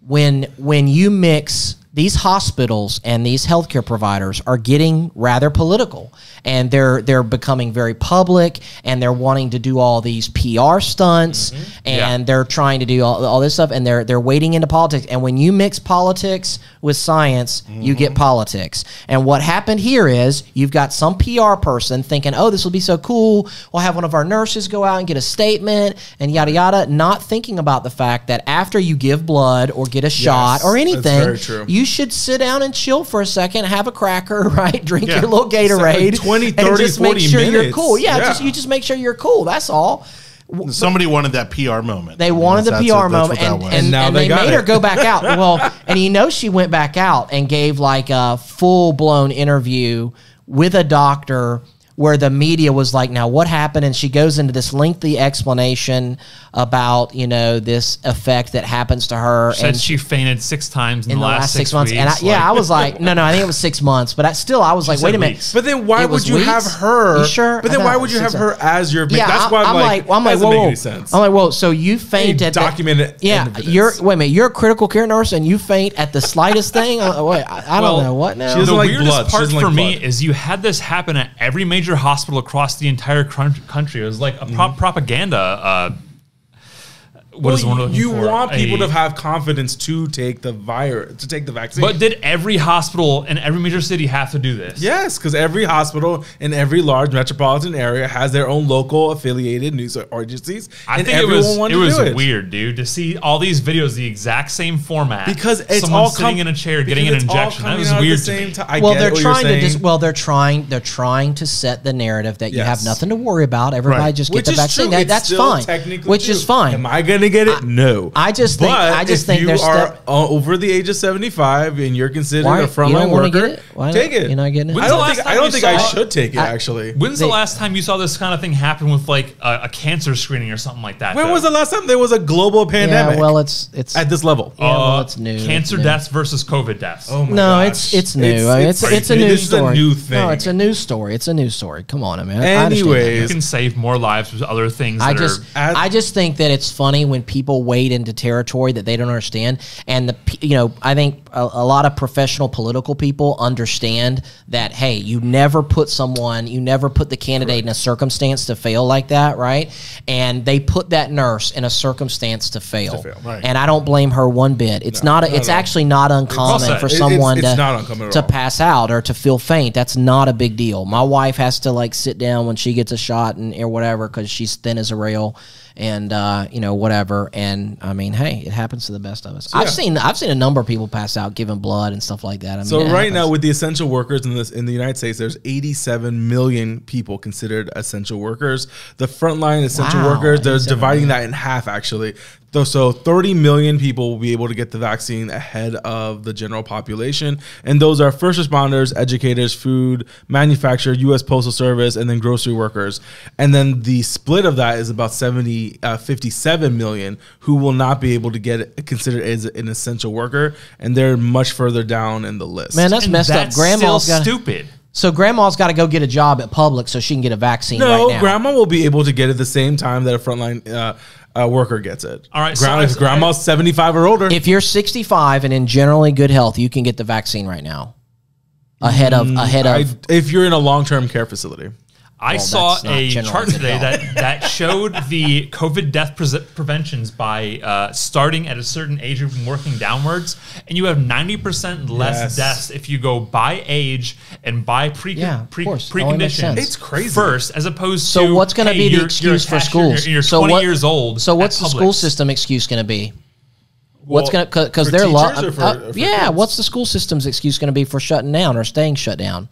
when when you mix these hospitals and these healthcare providers are getting rather political and they're they're becoming very public and they're wanting to do all these PR stunts mm-hmm. and Yeah. they're trying to do all, all this stuff and they're they're wading into politics and when you mix politics with science you get mm-hmm. politics. And what happened here is you've got some PR person thinking oh this will be so cool. We'll have one of our nurses go out and get a statement and yada yada not thinking about the fact that after you give blood or get a shot or anything you should sit down and chill for a second have a cracker right? Drink Yeah. your little Gatorade 20, and 30, just make 40 sure you're cool. Yeah, Yeah. Just, you just make sure you're cool that's all somebody wanted that PR moment. they wanted the That's- PR that's moment, and, and, And now and they they, got made her go back out. Well, and you know she went back out and gave like a full blown interview with a doctor where the media was like, "Now what happened?" And she goes into this lengthy explanation about you know this effect that happens to her. Said and she fainted six times in, in the last, six, months, weeks. and I, yeah, I was like, no, no, I think it was six months, but I, still, I was like, said wait a minute. weeks. But then why It would was you have her? You sure? But then why would you have her as your? Yeah, that's I, why I'm, I'm like, like, I'm like, doesn't whoa, make whoa. any sense. I'm like, whoa. So you faint at the- documented Yeah, evidence. you're wait a minute. You're a critical care nurse, and you faint at the slightest thing. Wait, I, I Well, don't know what now. she the like weirdest blood. Part for me is you had this happen at every major hospital across the entire country. It was like a Mm-hmm. propaganda. Uh, what is the one we're you for? want people A- to have confidence to take the virus, to take the vaccine. But did every hospital in every major city have to do this? Yes, because every hospital in every large metropolitan area has their own local affiliated news agencies, I and think it everyone was wanted it to was do it. weird, dude, to see all these videos the exact same format because it's someone all sitting com- in a chair getting an because it's all injection. That was out at the weird to same me. ti- well, get they're what you're trying to just well, they're trying they're trying to set the narrative that you have nothing to worry about. Everybody Right. just Which get the vaccine. That, that's fine. technically Which true. is fine. Am I going to get it? no. I just think- I just if think you there's are step- over the age of seventy five and you're considered Why- a you frontline worker. get it? Why take it. You're not getting it? I don't think I don't you think I should take it. I- actually, When's They- the last time you saw this kind of thing happen with like a, a cancer screening or something like that? when though? was the last time there was a global pandemic? Yeah, well, it's it's at this level. yeah, well, Uh, it's new. Cancer It's new. deaths versus COVID deaths. Oh my No, gosh. it's it's new. I mean, it's it's, a this news is story. a new No, it's a news story. It's a new story. Come on, I mean. I understand that. Anyways, you can save more lives with other things. I just, I just think that it's funny when people wade into territory that they don't understand, and the, you know, I think a, a lot of professional political people understand that. Hey, you never put someone, you never put the candidate in a circumstance to fail like that, right? And they put that nurse in a circumstance to fail, fail. Right. and I don't blame her one bit. It's not, a, it's actually not uncommon for It- it's- someone it's to to pass out or to feel faint. That's not a big deal. My wife has to like sit down when she gets a shot and or whatever because she's thin as a rail, and uh, you know whatever. And I mean, hey, it happens to the best of us. I've seen I've seen a number of people pass out giving blood and stuff like that. I mean, So right now, with the essential workers in this in the United States, there's 87 million people considered essential workers. The frontline essential Wow, workers, they're 87 dividing that in half actually. Though, So 30 million people will be able to get the vaccine ahead of the general population, and those are first responders, educators, food manufacturer, U.S. Postal Service, and then grocery workers. And then the split of that is about 70, uh, 57 million who will not be able to get considered as an essential worker, and they're much further down in the list. man, that's and messed that's up. Grandma's still got stupid. so grandma's got to go get a job at Publix so she can get a vaccine No, right now. grandma will be able to get it the same time that a frontline uh, uh, worker gets it. All right, so Grandma, I- grandma's seventy five or older. if you're 65 and in generally good health, you can get the vaccine right now. Ahead of ahead of I, if you're in a long term care facility, I Well, saw a chart today that, that showed the COVID death pre- preventions by uh, starting at a certain age group and working downwards, and you have ninety percent less Yes. deaths if you go by age and by pre Yeah, of pre course. It preconditions. It's crazy. First, as opposed So to what's going to hey, be the you're- you're excuse for schools? You're, you're so twenty what- years old. So at what's the school system excuse going to be? What's Well, going to because they're lo- teachers uh, yeah. kids? What's the school system's excuse going to be for shutting down or staying shut down?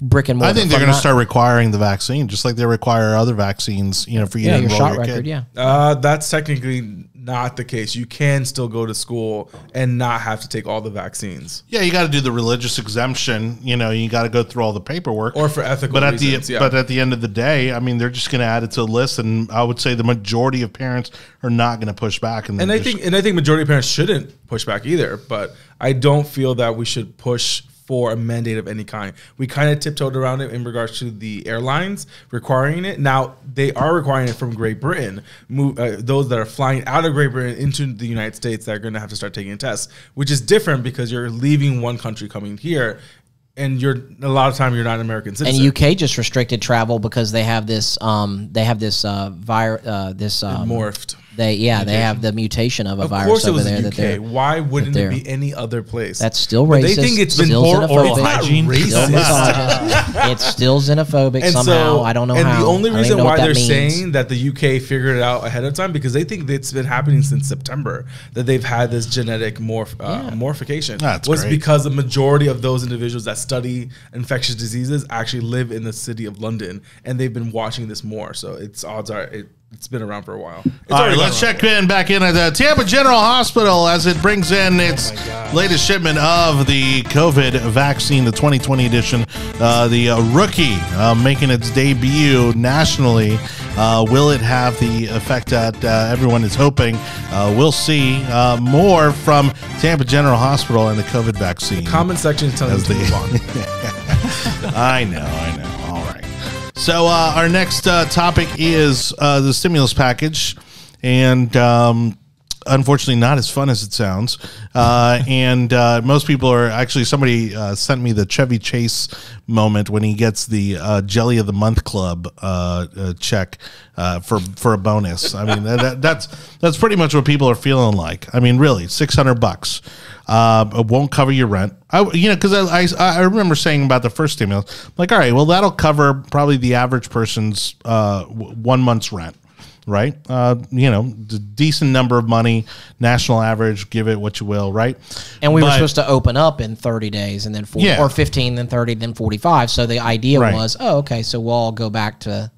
Brick and mortar. I think they're going to start requiring the vaccine, just like they require other vaccines. You know, for you Yeah, to your enroll shot your record. kid. Yeah. uh, that's technically not the case. You can still go to school and not have to take all the vaccines, Yeah, you got to do the religious exemption. You know, you got to go through all the paperwork. or for ethical but at reasons. the yeah. but at the end of the day, I mean, they're just going to add it to the list, and I would say the majority of parents are not going to push back. And, and I just- think and I think majority of parents shouldn't push back either. But I don't feel that we should push for a mandate of any kind. We kind of tiptoed around it in regards to the airlines requiring it. Now they are requiring it from Great Britain. Move, uh, those that are flying out of Great Britain into the United States that are going to have to start taking tests, which is different because you're leaving one country coming here. And you're a lot of time you're not an American citizen. And. UK just restricted travel because they have this um they have this uh vir- uh this um, morphed. They yeah they have the mutation of a Of virus course, it over was there the that they're UK. Why wouldn't it they're- be any other place? That's still But racist. They think it's been still poor xenophobic. It's not hygiene, Still racist. misogynist. it's still xenophobic And somehow. so, I don't know and how. the only I don't reason even know why that they're means. saying that the UK figured it out ahead of time because they think it's been happening since September that they've had this genetic morph uh, morphication That's was great. because the majority of those individuals that study infectious diseases actually live in the city of London and they've been watching this more. So it's odds are it, it's been around for a while. It's All right, let's check in back in at the Tampa General Hospital as it brings in its latest shipment of the COVID vaccine, the 2020 edition. Uh, the uh, rookie uh, making its debut nationally. Uh, will it have the effect that uh, everyone is hoping? Uh, we'll see uh, more from Tampa General Hospital and the COVID vaccine. Comment section is telling As you to move on. I know, I know. So uh, our next uh, topic is uh, the stimulus package, and um, unfortunately, not as fun as it sounds. Uh, and uh, most people are actually. Somebody uh, sent me the Chevy Chase moment when he gets the Jelly of the Month Club check for for a bonus. I mean, that, that's that's pretty much what people are feeling like. I mean, really, six hundred bucks. Uh, it won't cover your rent. I, you know, because I, I I remember saying about the first stimulus, like, all right, well, that'll cover probably the average person's uh, w- one month's rent, right? Uh, you know, d- decent number of money, national average, give it what you will, right? And we were supposed to open up in 30 days and then 40, Yeah. or 15, then 30, then 45. So the idea Right. was, oh, okay, so we'll all go back to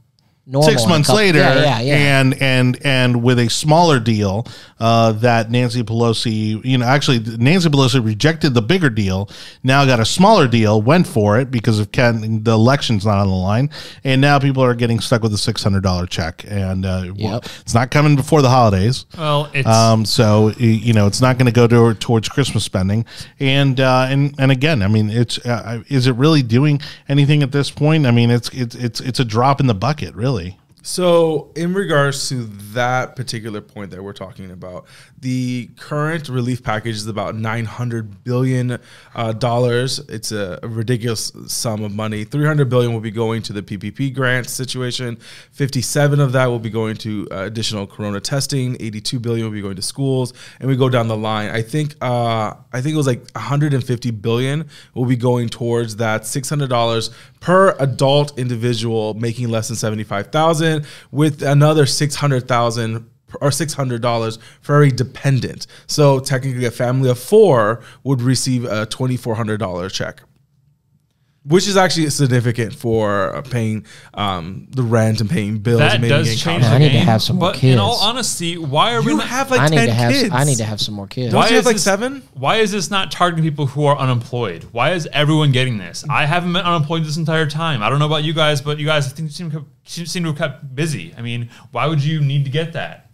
normal. six months couple- later, yeah, yeah, yeah. and and and with a smaller deal uh, that Nancy Pelosi, you know, actually Nancy Pelosi rejected the bigger deal. Now got a smaller deal, went for it because of Ken, the election's not on the line, and now people are getting stuck with a six hundred dollar check, and uh, well, it's not coming before the holidays. Well, it's Um, so you know it's not going to go to, towards Christmas spending, and uh, and and again, I mean, it's uh, is it really doing anything at this point? I mean, it's it's it's it's a drop in the bucket, really. So, in regards to that particular point that we're talking about, the current relief package is about nine hundred billion uh, dollars. It's a, ridiculous sum of money. Three hundred billion will be going to the PPP grant situation. Fifty-seven of that will be going to uh, additional corona testing. Eighty-two billion will be going to schools, and we go down the line. I think uh, I think it was like one hundred and fifty billion will be going towards that six hundred dollars per adult individual making less than seventy-five thousand, with another six hundred thousand or six hundred dollars for every dependent. So technically, a family of four would receive a twenty-four hundred dollar check, which is actually significant for uh, paying um, the rent and paying bills. that and maybe does change the I need to have some more but in all kids. honesty, why are we You not, have like I need ten to have. kids. I need to have some more kids. Don't Why you have is like this- seven? Why is this not targeting people who are unemployed? Why is everyone getting this? I haven't been unemployed this entire time. I don't know about you guys, but you guys I think seem, seem to have kept busy. I mean, why would you need to get that?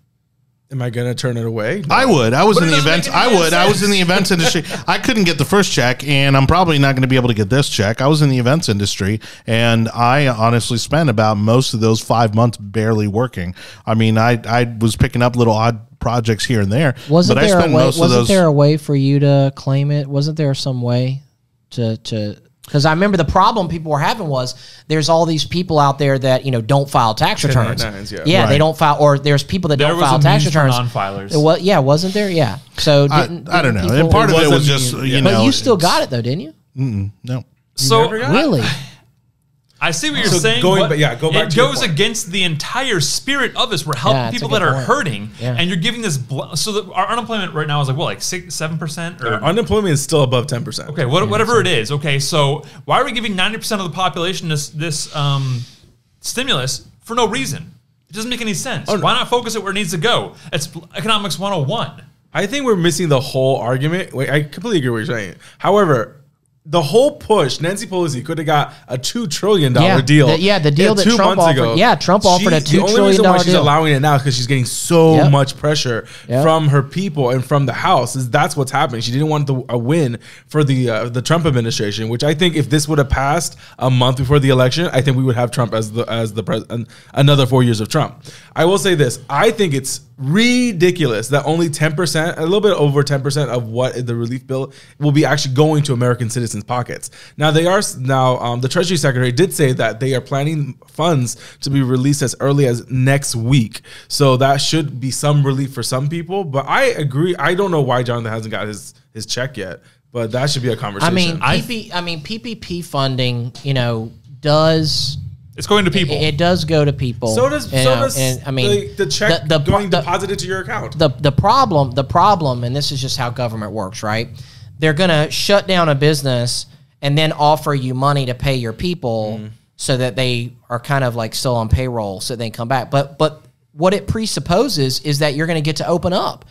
Am I gonna turn it away? I would. I was But in the events. I any would. I was in the events industry. I couldn't get the first check, and I'm probably not going to be able to get this check. I was in the events industry, and I honestly spent about most of those five months barely working. I mean, I I was picking up little odd projects here and there, Wasn't but I there a way? Wasn't those. there a way for you to claim it? Wasn't there some way to to? Because I remember the problem people were having was there's all these people out there that you know don't file tax returns. yeah. yeah, Right. they don't file, or there's people that There don't was file a tax means for returns. non-filers. It wa- yeah, wasn't there? Yeah. So I, didn't, I don't know. didn't And people- part of it was was just you yeah. know. but you still got it though, didn't you? no. So never got it? Really? I see what you're So saying. going but ba- yeah, go back It to goes against the entire spirit of this. We're helping Yeah, people that are point. hurting, Yeah. and you're giving this. Bl- so that our unemployment right now is like what, like six, seven percent, or Unemployment is still above ten percent. Okay, what, whatever it is. Okay, so why are we giving ninety percent of the population this this um, stimulus for no reason? It doesn't make any sense. Oh, no. Why not focus it where it needs to go? It's economics one hundred and one. I think we're missing the whole argument. Wait, I completely agree with what you're saying. However, the whole push, Nancy Pelosi could have got a two trillion dollar Yeah, deal. the- yeah, the deal that Trump offered- yeah, Trump offered a $2 The only trillion reason why she's deal. allowing it now because she's getting so Yep. much pressure Yep. from her people and from the House. Is that's what's happening? She didn't want the, a win for the uh, the Trump administration, which I think if this would have passed a month before the election, I think we would have Trump as the as the president another four years of Trump. I will say this: I think it's ridiculous that only 10%, a little bit over 10% of what the relief bill will be actually going to American citizens' pockets. Now, they are, now, um, the Treasury Secretary did say that they are planning funds to be released as early as next week. So that should be some relief for some people. But I agree. I don't know why Jonathan hasn't got his, his check yet, but that should be a conversation. mean, I- PP, I mean, PPP funding, you know, does It's going to people. it, it does go to people. so does, you so know, does and, I mean, the, the check the, the, going the, deposited to your account. the the problem the problem and this is just how government works right they're going to shut down a business and then offer you money to pay your people Mm-hmm. so that they are kind of like still on payroll so they can come back but but what it presupposes is that you're going to get to open up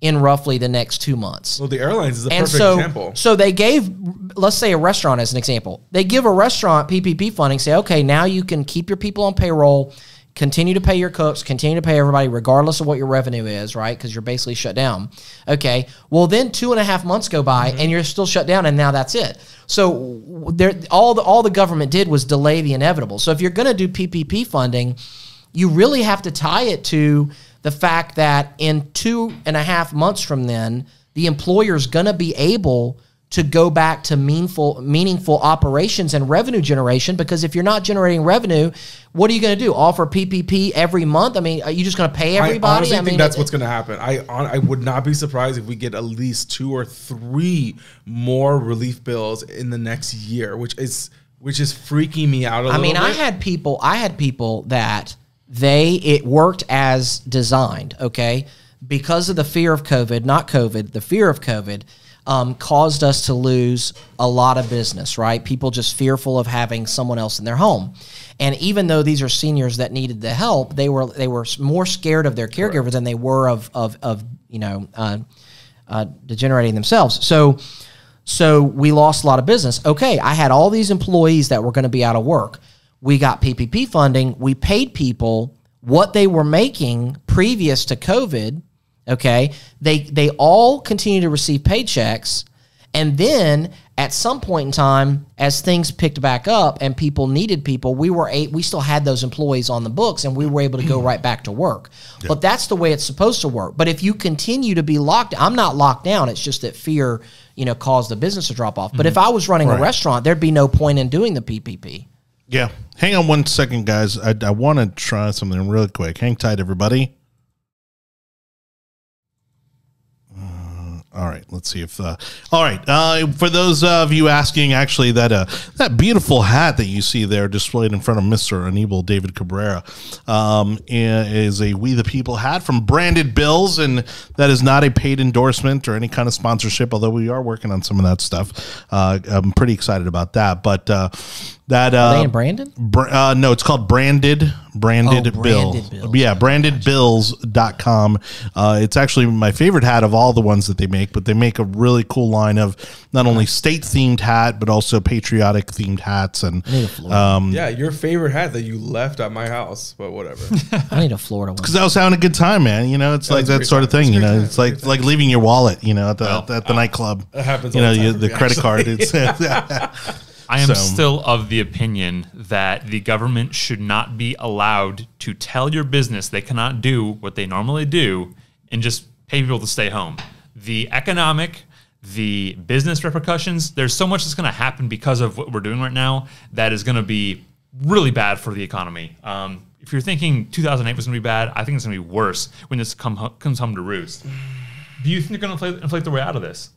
in roughly the next 2 months well, the airlines is a and perfect so, example. so they gave, let's say a restaurant as an example. They give a restaurant PPP funding, say, okay, now you can keep your people on payroll, continue to pay your cooks, continue to pay everybody, regardless of what your revenue is, right? Because you're basically shut down. Okay. Well, then two and a half months go by mm-hmm. and you're still shut down, and now that's it. So there, all the all the government did was delay the inevitable. So if you're going to do PPP funding, you really have to tie it to the fact that in two and a half months from then, the employer's going to be able to go back to meaningful meaningful operations and revenue generation because if you're not generating revenue what are you going to do offer ppp every month i mean are you just going to pay everybody I honestly mean think that's it- what's going to happen. I I would not be surprised if we get at least two or three more relief bills in the next year, which is which is freaking me out a I mean, I bit. had people. I had people that they it worked as designed. Okay, because of the fear of COVID, not COVID, the fear of COVID. um, caused us to lose a lot of business. Right, people just fearful of having someone else in their home. And even though these are seniors that needed the help, they were they were more scared of their caregivers than they were of of of you know uh, uh, degenerating themselves. So so we lost a lot of business. Okay, I had all these employees that were going to be out of work. We got PPP funding. We paid people what they were making previous to COVID. Okay, they they all continue to receive paychecks, and then at some point in time, as things picked back up and people needed people, we were a, we still had those employees on the books, and we were able to go right back to work. But that's the way it's supposed to work. But if you continue to be locked, I'm not locked down. It's just that fear, you know, caused the business to drop off. But mm-hmm. if I was running a restaurant, there'd be no point in doing the PPP. Yeah. Hang on one second, guys. I, I want to try something really quick. Hang tight, everybody. Uh, all right, let's see if. Uh, all right, uh, for those of you asking, actually, that uh, that beautiful hat that you see there displayed in front of Mister Anibal David Cabrera um, is a We the People hat from Branded Bills, and that is not a paid endorsement or any kind of sponsorship. Although we are working on some of that stuff, uh, I'm pretty excited about that. But that uh, Are they in Brandon? Br- uh, no, it's called Branded Branded Oh, Bill. Branded Bills. Yeah, brandedbills.com. Uh, it's actually my favorite hat of all the ones that they make, but they make a really cool line of not only state themed hat, but also patriotic themed hats. And I need a Florida. um, Yeah, your favorite hat that you left at my house, but whatever. I need a Florida one. because I was having a good time, man. You know, it's like that great sort of thing. It's You know, time. it's It's like like leaving your wallet. You know, at the Well, at the nightclub. That happens You all know, the time you, the credit actually. card. It's I am So- still of the opinion that the government should not be allowed to tell your business they cannot do what they normally do and just pay people to stay home. The economic, the business repercussions, there's so much that's going to happen because of what we're doing right now that is going to be really bad for the economy. Um, if you're thinking 2008 was going to be bad, I think it's going to be worse when this come, comes home to roost. Do you think they're going to inflate, inflate their way out of this?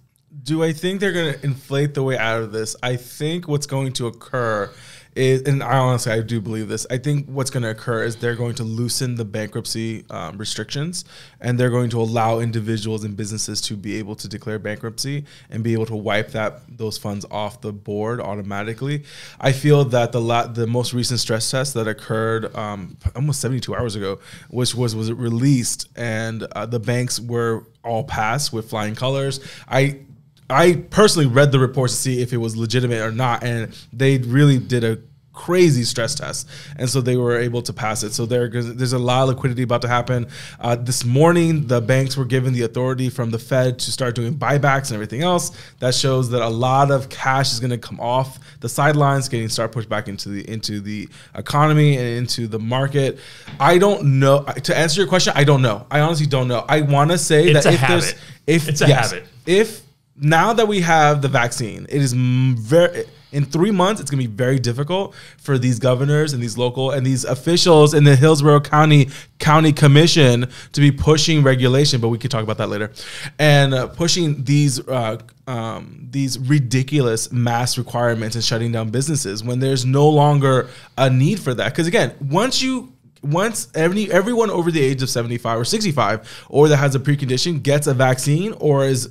Do I think they're going to inflate the way out of this? I think what's going to occur is, and I honestly I do believe this. I think what's going to occur is they're going to loosen the bankruptcy um, restrictions, and they're going to allow individuals and businesses to be able to declare bankruptcy and be able to wipe that those funds off the board automatically. I feel that the la- the most recent stress test that occurred um, almost 72 hours ago, which was was released, and uh, the banks were all passed with flying colors. I I personally read the reports to see if it was legitimate or not, and they really did a crazy stress test, and so they were able to pass it. So there, there's a lot of liquidity about to happen. Uh, this morning, the banks were given the authority from the Fed to start doing buybacks and everything else. That shows that a lot of cash is going to come off the sidelines, getting start pushed back into the into the economy and into the market. I don't know. To answer your question, I don't know. I honestly don't know. I want to say It's that if there's if It's a yes, habit. if now that we have the vaccine, it is very in three months. It's gonna be very difficult for these governors and these local and these officials in the Hillsborough County County Commission to be pushing regulation. But we could talk about that later, and uh, pushing these. Uh, um, these ridiculous mass requirements and shutting down businesses when there's no longer a need for that. Because again, once you once every everyone over the age of 75 or 65 or that has a precondition gets a vaccine or is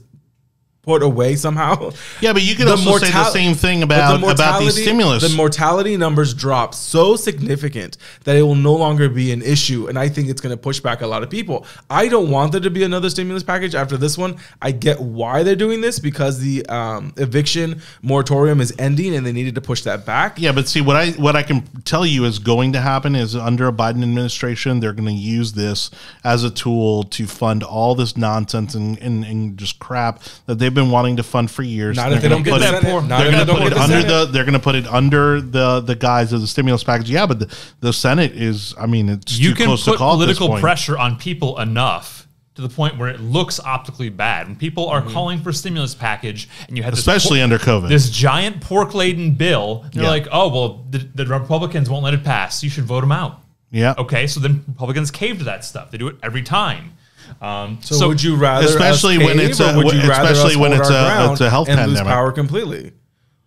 put away somehow. Yeah, but you could also say the same thing about- the about these stimulus. The mortality numbers drop so significant that it will no longer be an issue, and I think it's going to push back a lot of people. I don't want there to be another stimulus package after this one. I get why they're doing this because the um, eviction moratorium is ending, and they needed to push that back. Yeah, but see what I what I can tell you is going to happen is under a Biden administration, they're going to use this as a tool to fund all this nonsense and, and, and just crap that they've been wanting to fund for years. Not They're if they gonna don't get put the it- Not They're if going they to don't put get it the under Senate. the. They're going to put it under the the guise of the stimulus package. Yeah, but the, the Senate is. I mean, it's you too can close to put call political pressure on people enough to the point where it looks optically bad. When people are Mm-hmm. calling for stimulus package and you had especially por- under COVID. this giant pork laden bill, they're Yeah. like, oh well, the, the Republicans won't let it pass. You should vote them out. yeah. Okay, so then Republicans cave to that stuff. They do it every time. Um, So, would you rather, Especially when it's a- would you rather especially when it's a- it's a health and lose pandemic. power completely?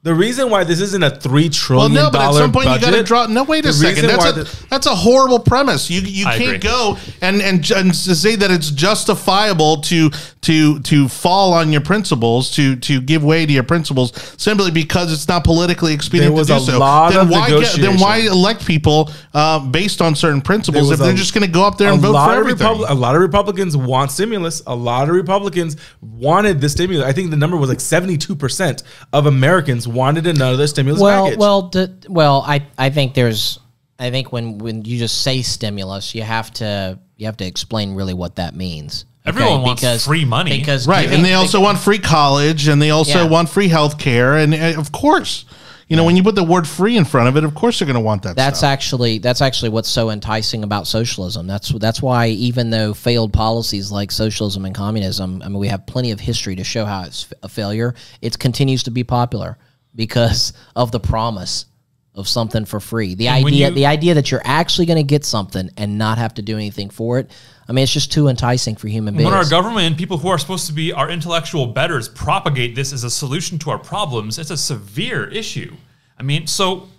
The reason why this isn't a three Well, trillion no, but at some point budget, you got to draw. No, wait a the second. That's a, the- that's a horrible premise. You you I can't agree. go and, and and to say that it's justifiable to to to fall on your principles to to give way to your principles simply because it's not politically expedient There was to do a so. lot then of why get, then why elect people uh, based on certain principles if was they're just going to go up there and vote for of everything? Repub- a lot of Republicans want stimulus. A lot of Republicans wanted the stimulus. I think the number was like seventy-two percent of Americans wanted another stimulus well, package. well, d- well. I I think there's. I think when when you just say stimulus, you have to you have to explain really what that means. Everyone wants free money. because Right, giving- and they also want free college, and they also Yeah. want free health care, and uh, of course, you know, when you put the word "free" in front of it, of course they're going to want that. That's stuff. actually that's actually what's so enticing about socialism. That's that's why even though failed policies like socialism and communism, I mean, we have plenty of history to show how it's a failure. It continues to be popular because of the promise of something for free. The And idea you- the idea that you're actually going to get something and not have to do anything for it. I mean, it's just too enticing for human beings. When our government and people who are supposed to be our intellectual betters propagate this as a solution to our problems, it's a severe issue. I mean, so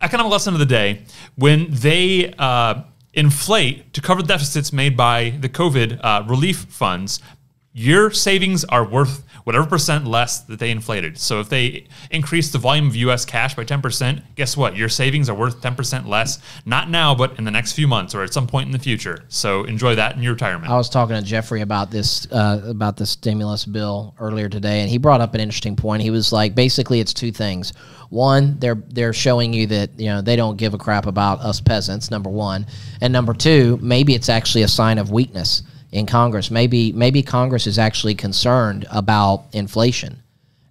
economic lesson of the day: when they uh, inflate to cover the deficits made by the COVID uh, relief funds, your savings are worth whatever percent less that they inflated. So if they increase the volume of US cash by 10%, guess what? Your savings are worth 10% less, not now, but in the next few months or at some point in the future. So enjoy that in your retirement. I was talking to Jeffrey about this uh, about the stimulus bill earlier today, and he brought up an interesting point. He was like, basically, it's two things. One, they're they're showing you that you know they don't give a crap about us peasants. Number one, and number two, maybe it's actually a sign of weakness in Congress. Maybe maybe Congress is actually concerned about inflation,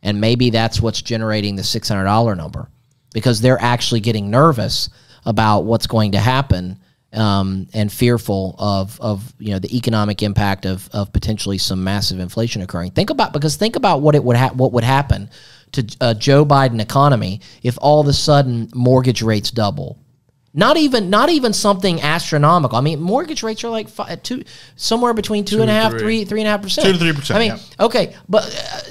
and maybe that's what's generating the six hundred dollar number because they're actually getting nervous about what's going to happen um, and fearful of of you know the economic impact of of potentially some massive inflation occurring. Think about because think about what it would ha- what would happen to a Joe Biden economy if all of a sudden mortgage rates double. Not even not even something astronomical. I mean, mortgage rates are like five, two somewhere between two and a to half, three. three three and a half percent. Two to 3%, I mean, yeah. okay, but uh,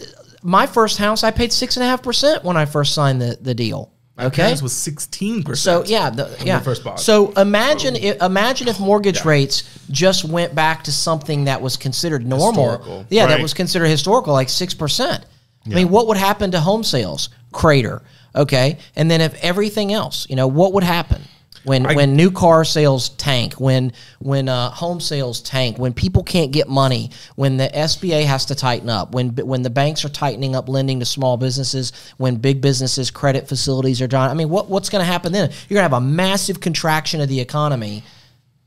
my first house I paid six and a half percent when I first signed the the deal. My okay, was sixteen percent. so yeah, the, yeah. first bought. So imagine if, imagine if mortgage rates just went back to something that was considered normal. Historical. Yeah, that was considered historical, like six percent. I mean, what would happen to home sales? Crater. Okay, and then if everything else, you know, what would happen? When, when new car sales tank, when when uh, home sales tank, when people can't get money, when the SBA has to tighten up, when when the banks are tightening up lending to small businesses, when big businesses credit facilities are done. I mean, what what's going to happen then? You're going to have a massive contraction of the economy,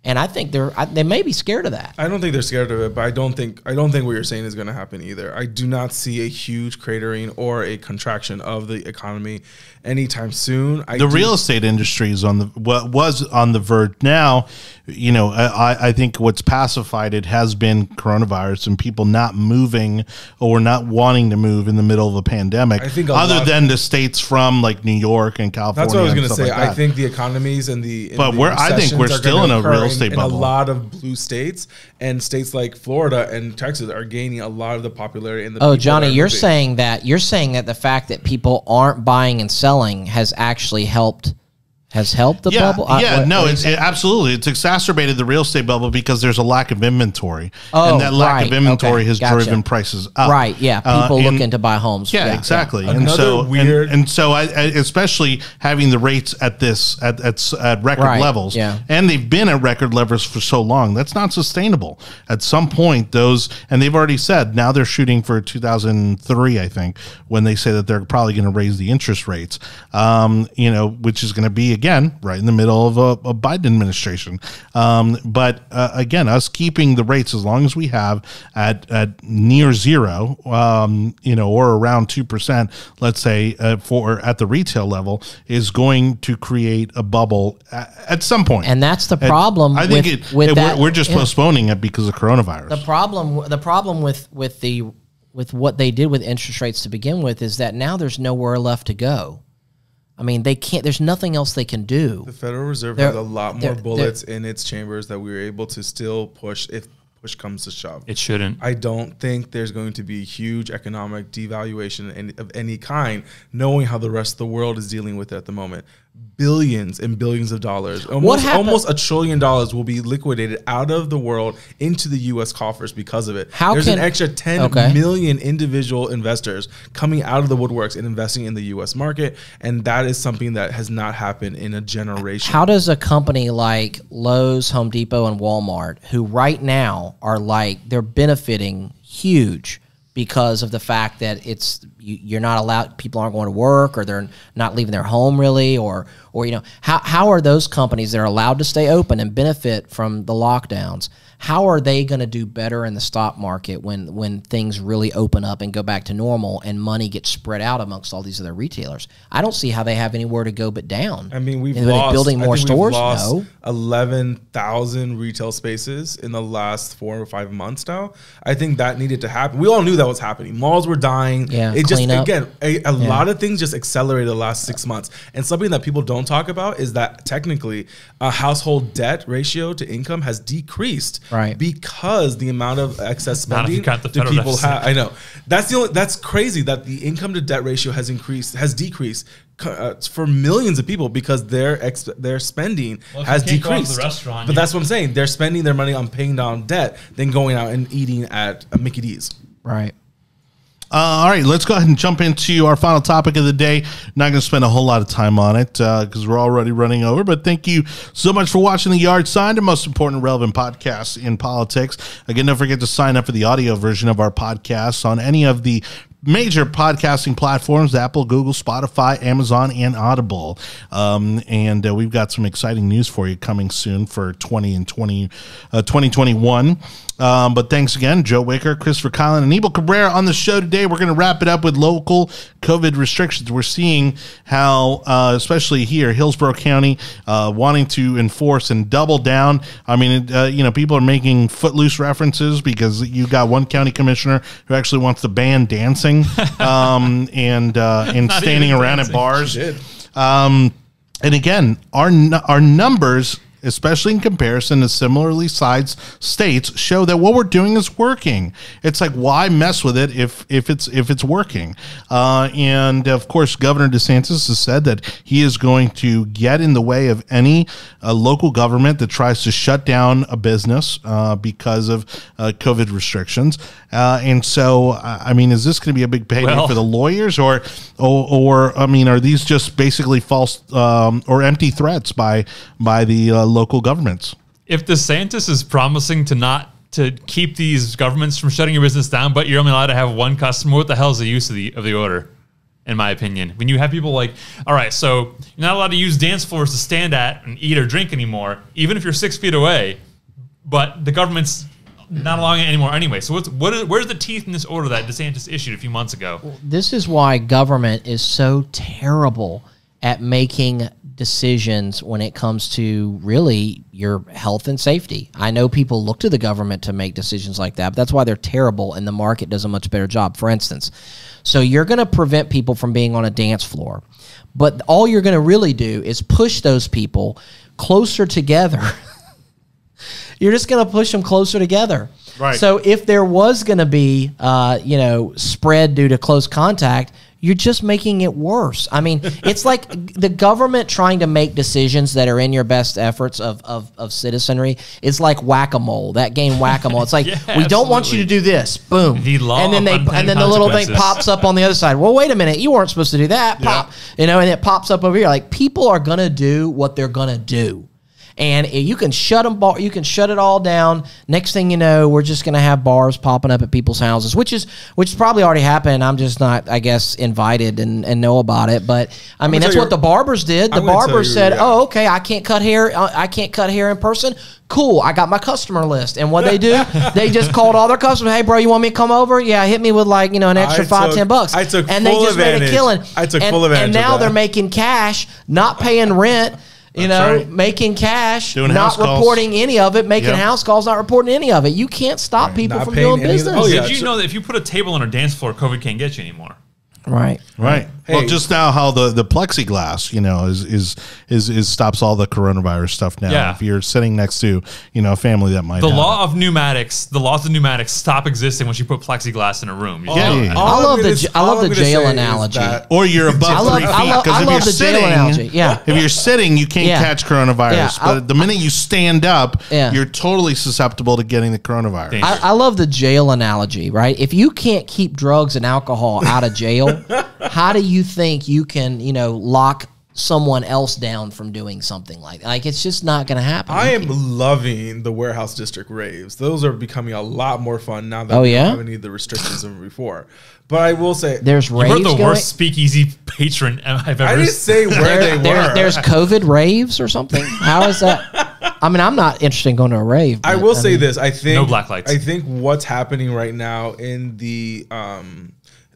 and I think they're I, they may be scared of that. I don't think they're scared of it, but I don't think I don't think what you're saying is going to happen either. I do not see a huge cratering or a contraction of the economy anytime soon. I the do- real estate industry is on the what was on the verge now you know I, I think what's pacified it has been coronavirus and people not moving or not wanting to move in the middle of a pandemic I think a other lot- than the states from like new york and california That's what I was going to say. like I think the economies and the and But the we're- I think we're still in a real occur estate in bubble. a lot of blue states and states like Florida and Texas are gaining a lot of the popularity. And the Oh, Johnny, you're moving. saying that you're saying that the fact that people aren't buying and selling has actually helped has helped the yeah, bubble. I- yeah, what- no, what it's it, absolutely. It's exacerbated the real estate bubble because there's a lack of inventory, Oh, and that lack right, of inventory okay, has gotcha. driven prices up. right. Yeah, Uh, people and- looking to buy homes. Yeah, exactly. And Another so weird- and, and so I, I especially having the rates at this at at, at record Right, levels. yeah. And they've been at record levels for so long. That's not sustainable. At some point those and they've already said now they're shooting for 2003 I think when they say that they're probably going to raise the interest rates. Um, you know, which is going to be again right in the middle of a, a Biden administration. Um, but uh, again, us keeping the rates as long as we have at at near zero, um, you know, or around two percent, let's say, uh, for at the retail level, is going to create a bubble at, at some point. And that's the problem I think with- it, with it- that- we're, we're just yeah. postponing it because of coronavirus. The problem the problem with with the with what they did with interest rates to begin with is that now there's nowhere left to go. I mean, they can't. There's nothing else they can do. The Federal Reserve They're- has a lot they're- more bullets in its chambers that we were able to still push if push comes to shove. It shouldn't. I don't think there's going to be huge economic devaluation of any kind, knowing how the rest of the world is dealing with it at the moment. Billions and billions of dollars, almost, almost a trillion dollars, will be liquidated out of the world into the U.S. coffers because of it. How there's can- an extra ten million Okay. individual investors coming out of the woodworks and investing in the U.S. market, and that is something that has not happened in a generation. How does a company like Lowe's, Home Depot, and Walmart, who right now are like they're benefiting huge because of the fact that it's you, you're not allowed, people aren't going to work, or they're not leaving their home really, or or you know how how are those companies that are allowed to stay open and benefit from the lockdowns? How are they going to do better in the stock market when when things really open up and go back to normal and money gets spread out amongst all these other retailers? I don't see how they have anywhere to go but down. I mean, we've lost building more stores. No. eleven thousand retail spaces in the last four or five months now. I think that needed to happen. We all knew that was happening. Malls were dying. Yeah, it just up. again a, a lot of things just accelerated the last six months. And something that people don't talk about is that technically a household debt ratio to income has decreased, Right. Because the amount of excess Not if you spending the that people have. I know that's the only. That's crazy that the income to debt ratio has increased, has decreased uh, for millions of people because their ex, their spending Well, if you has can't go out to the decreased. restaurant, but that's what I'm saying. They're spending their money on paying down debt than going out and eating at uh, Mickey D's. Right. Uh, all right, let's go ahead and jump into our final topic of the day. Not going to spend a whole lot of time on it because we're already running over. But thank you so much for watching the Yard Sign, the most important relevant podcast in politics. Again, don't forget to sign up for the audio version of our podcast on any of the major podcasting platforms Apple, Google, Spotify, Amazon, and Audible. Um, and uh, we've got some exciting news for you coming soon for 20 and 20, uh, 2021. Um, but thanks again, Joe Wicker, Christopher VerKuilen, and Anibal Cabrera on the show today. We're going to wrap it up with local COVID restrictions. We're seeing how, uh, especially here, Hillsborough County, uh, wanting to enforce and double down. I mean, uh, you know, people are making footloose references because you got one county commissioner who actually wants to ban dancing um, and uh, and standing around dancing. at bars. Um, and again, our our numbers, especially in comparison to similarly sized states, show that what we're doing is working. It's like why mess with it if if it's if it's working? Uh, and of course, Governor DeSantis has said that he is going to get in the way of any uh, local government that tries to shut down a business uh, because of uh, COVID restrictions. Uh, and so, I mean, is this going to be a big payday Well- for the lawyers, or, or, or I mean, are these just basically false um, or empty threats by by the uh, local governments? if DeSantis is promising to not to keep these governments from shutting your business down, but you're only allowed to have one customer, what the hell is the use of the of the order? In my opinion, when you have people like, all right, so you're not allowed to use dance floors to stand at and eat or drink anymore, even if you're six feet away, but the government's not allowing it anymore anyway. So what's what is, where's the teeth in this order that DeSantis issued a few months ago? This is why government is so terrible at making decisions when it comes to really your health and safety. I know people look to the government to make decisions like that, but that's why they're terrible and the market does a much better job. For instance, so you're going to prevent people from being on a dance floor, but all you're going to really do is push those people closer together. you're just going to push them closer together. Right. So if there was going to be, uh, you know, spread due to close contact, you're just making it worse. I mean, it's like the government trying to make decisions that are in your best efforts of, of, of citizenry. It's like whack a mole. That game whack a mole. It's like Yeah, we don't want you to do this. Boom. The law and then they and then the little thing pops up on the other side. Well, wait a minute. You weren't supposed to do that. Pop. You know, and it pops up over here. Like people are gonna do what they're gonna do. And you can shut them, bar, you can shut it all down. Next thing you know, we're just going to have bars popping up at people's houses, which is which has probably already happened. I'm just not, I guess, invited and, and know about it. But I mean, that's what the barbers did. The barbers you, said, yeah. "Oh, okay, I can't cut hair. uh, I can't cut hair in person. Cool, I got my customer list." And what they do, they just called all their customers. Hey, bro, you want me to come over? Yeah, hit me with like you know an extra I five, took- ten bucks. I took and they just made a killing. I took and, full advantage And now they're making cash, not paying rent. You That's know, right. making cash, Doing not house calls. reporting any of it, making Yep. house calls, not reporting any of it. You can't stop people Not from paying doing any of the- business. Oh, yeah. Did you so- know that if you put a table on a dance floor, COVID can't get you anymore? Right. Right. Well, just now how the, the plexiglass, you know, is, is is is stops all the coronavirus stuff now. Yeah. If you're sitting next to, you know, a family that might The have law of pneumatics, the laws of pneumatics stop existing once you put plexiglass in a room. You Yeah, know yeah, that. All I I'm love the gonna j- s- I love all the I'm gonna jail say is analogy. that- or you're above I love- three I feet. love- Because if love you're the jail sitting, analogy, yeah. if you're sitting, you can't Yeah. catch coronavirus. Yeah, I- but the minute you stand up, Yeah. you're totally susceptible to getting the coronavirus. I, I love the jail analogy, right? If you can't keep drugs and alcohol out of jail, how do you think you can, you know, lock someone else down from doing something like that? Like, it's just not going to happen. I am loving the warehouse district raves. Those are becoming a lot more fun now that Oh, we yeah? don't have any of the restrictions of before. But I will say, There's You were raves the going. worst speakeasy patron I've ever I didn't say where they There, were. there, there's COVID raves or something. How is that? I mean, I'm not interested in going to a rave. I but, will say mean, this. I think No black lights. I think what's happening right now in the um,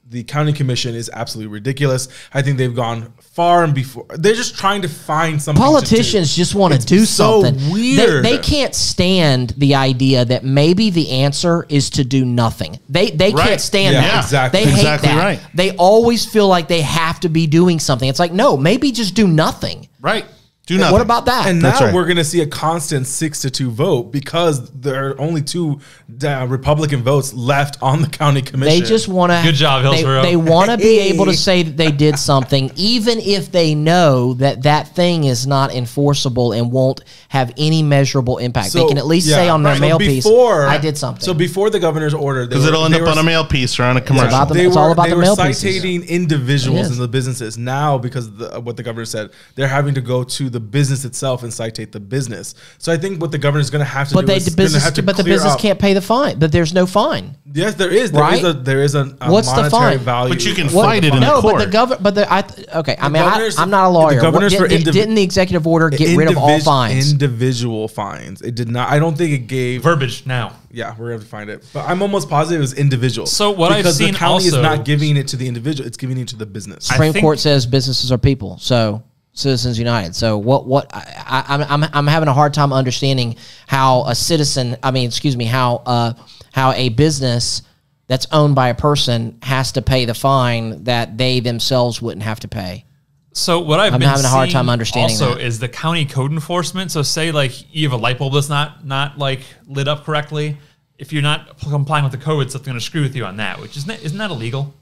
the county commission is absolutely ridiculous. I think they've gone far and before. They're just trying to find something. to do. Politicians just want to do so something. They- weird. They, can't stand the idea that maybe the answer is to do nothing. They they Right. can't stand Yeah, that. exactly. They hate Exactly that. right. They always feel like they have to be doing something. It's like no, maybe just do nothing. Right. Do nothing. What about that? And now right. we're going to see a constant six to two vote because there are only two uh, Republican votes left on the county commission. They just want to. Good job, They, Hillsborough. they want to be able to say that they did something, even if they know that that thing is not enforceable and won't have any measurable impact. they can at least yeah, say on their right. mail So piece, "I did something." So before the governor's order, Because it'll end up on a mail piece or on a commercial. about the- they it's were, all about they the were mail pieces. citating It individuals is. in the businesses. Now, because of the, what the governor said, they're having to go to the business itself and citate the business. So I think what the governor is going to have to but do they is the business, have to but the business up- can't pay the fine. But there's no fine. Yes, there is. There is Right? a there is a, a What's the fine? value. But you can What- fight it in no, the court. but the governor, but the I okay. I mean, I, I'm not a the lawyer. governors What- for did, didn't the executive order get rid of all Indivis- fines? Individual fines. It did not. I don't think it gave. Verbiage now. Yeah, we're gonna have to find it. But I'm almost positive it was individual. So what I've seen the county is not giving it to the individual; it's giving it to the business. Supreme Court says businesses are people, so Citizens United. So what? What? I, I, I'm I'm I'm having a hard time understanding how a citizen. I mean, excuse me, how uh how a business that's owned by a person has to pay the fine that they themselves wouldn't have to pay. So what I've I'm been having a hard time understanding Also, that. is the county code enforcement. So say like you have a light bulb that's not not like lit up correctly. If you're not complying with the code, it's going to screw with you on that. Which isn't that, isn't that illegal?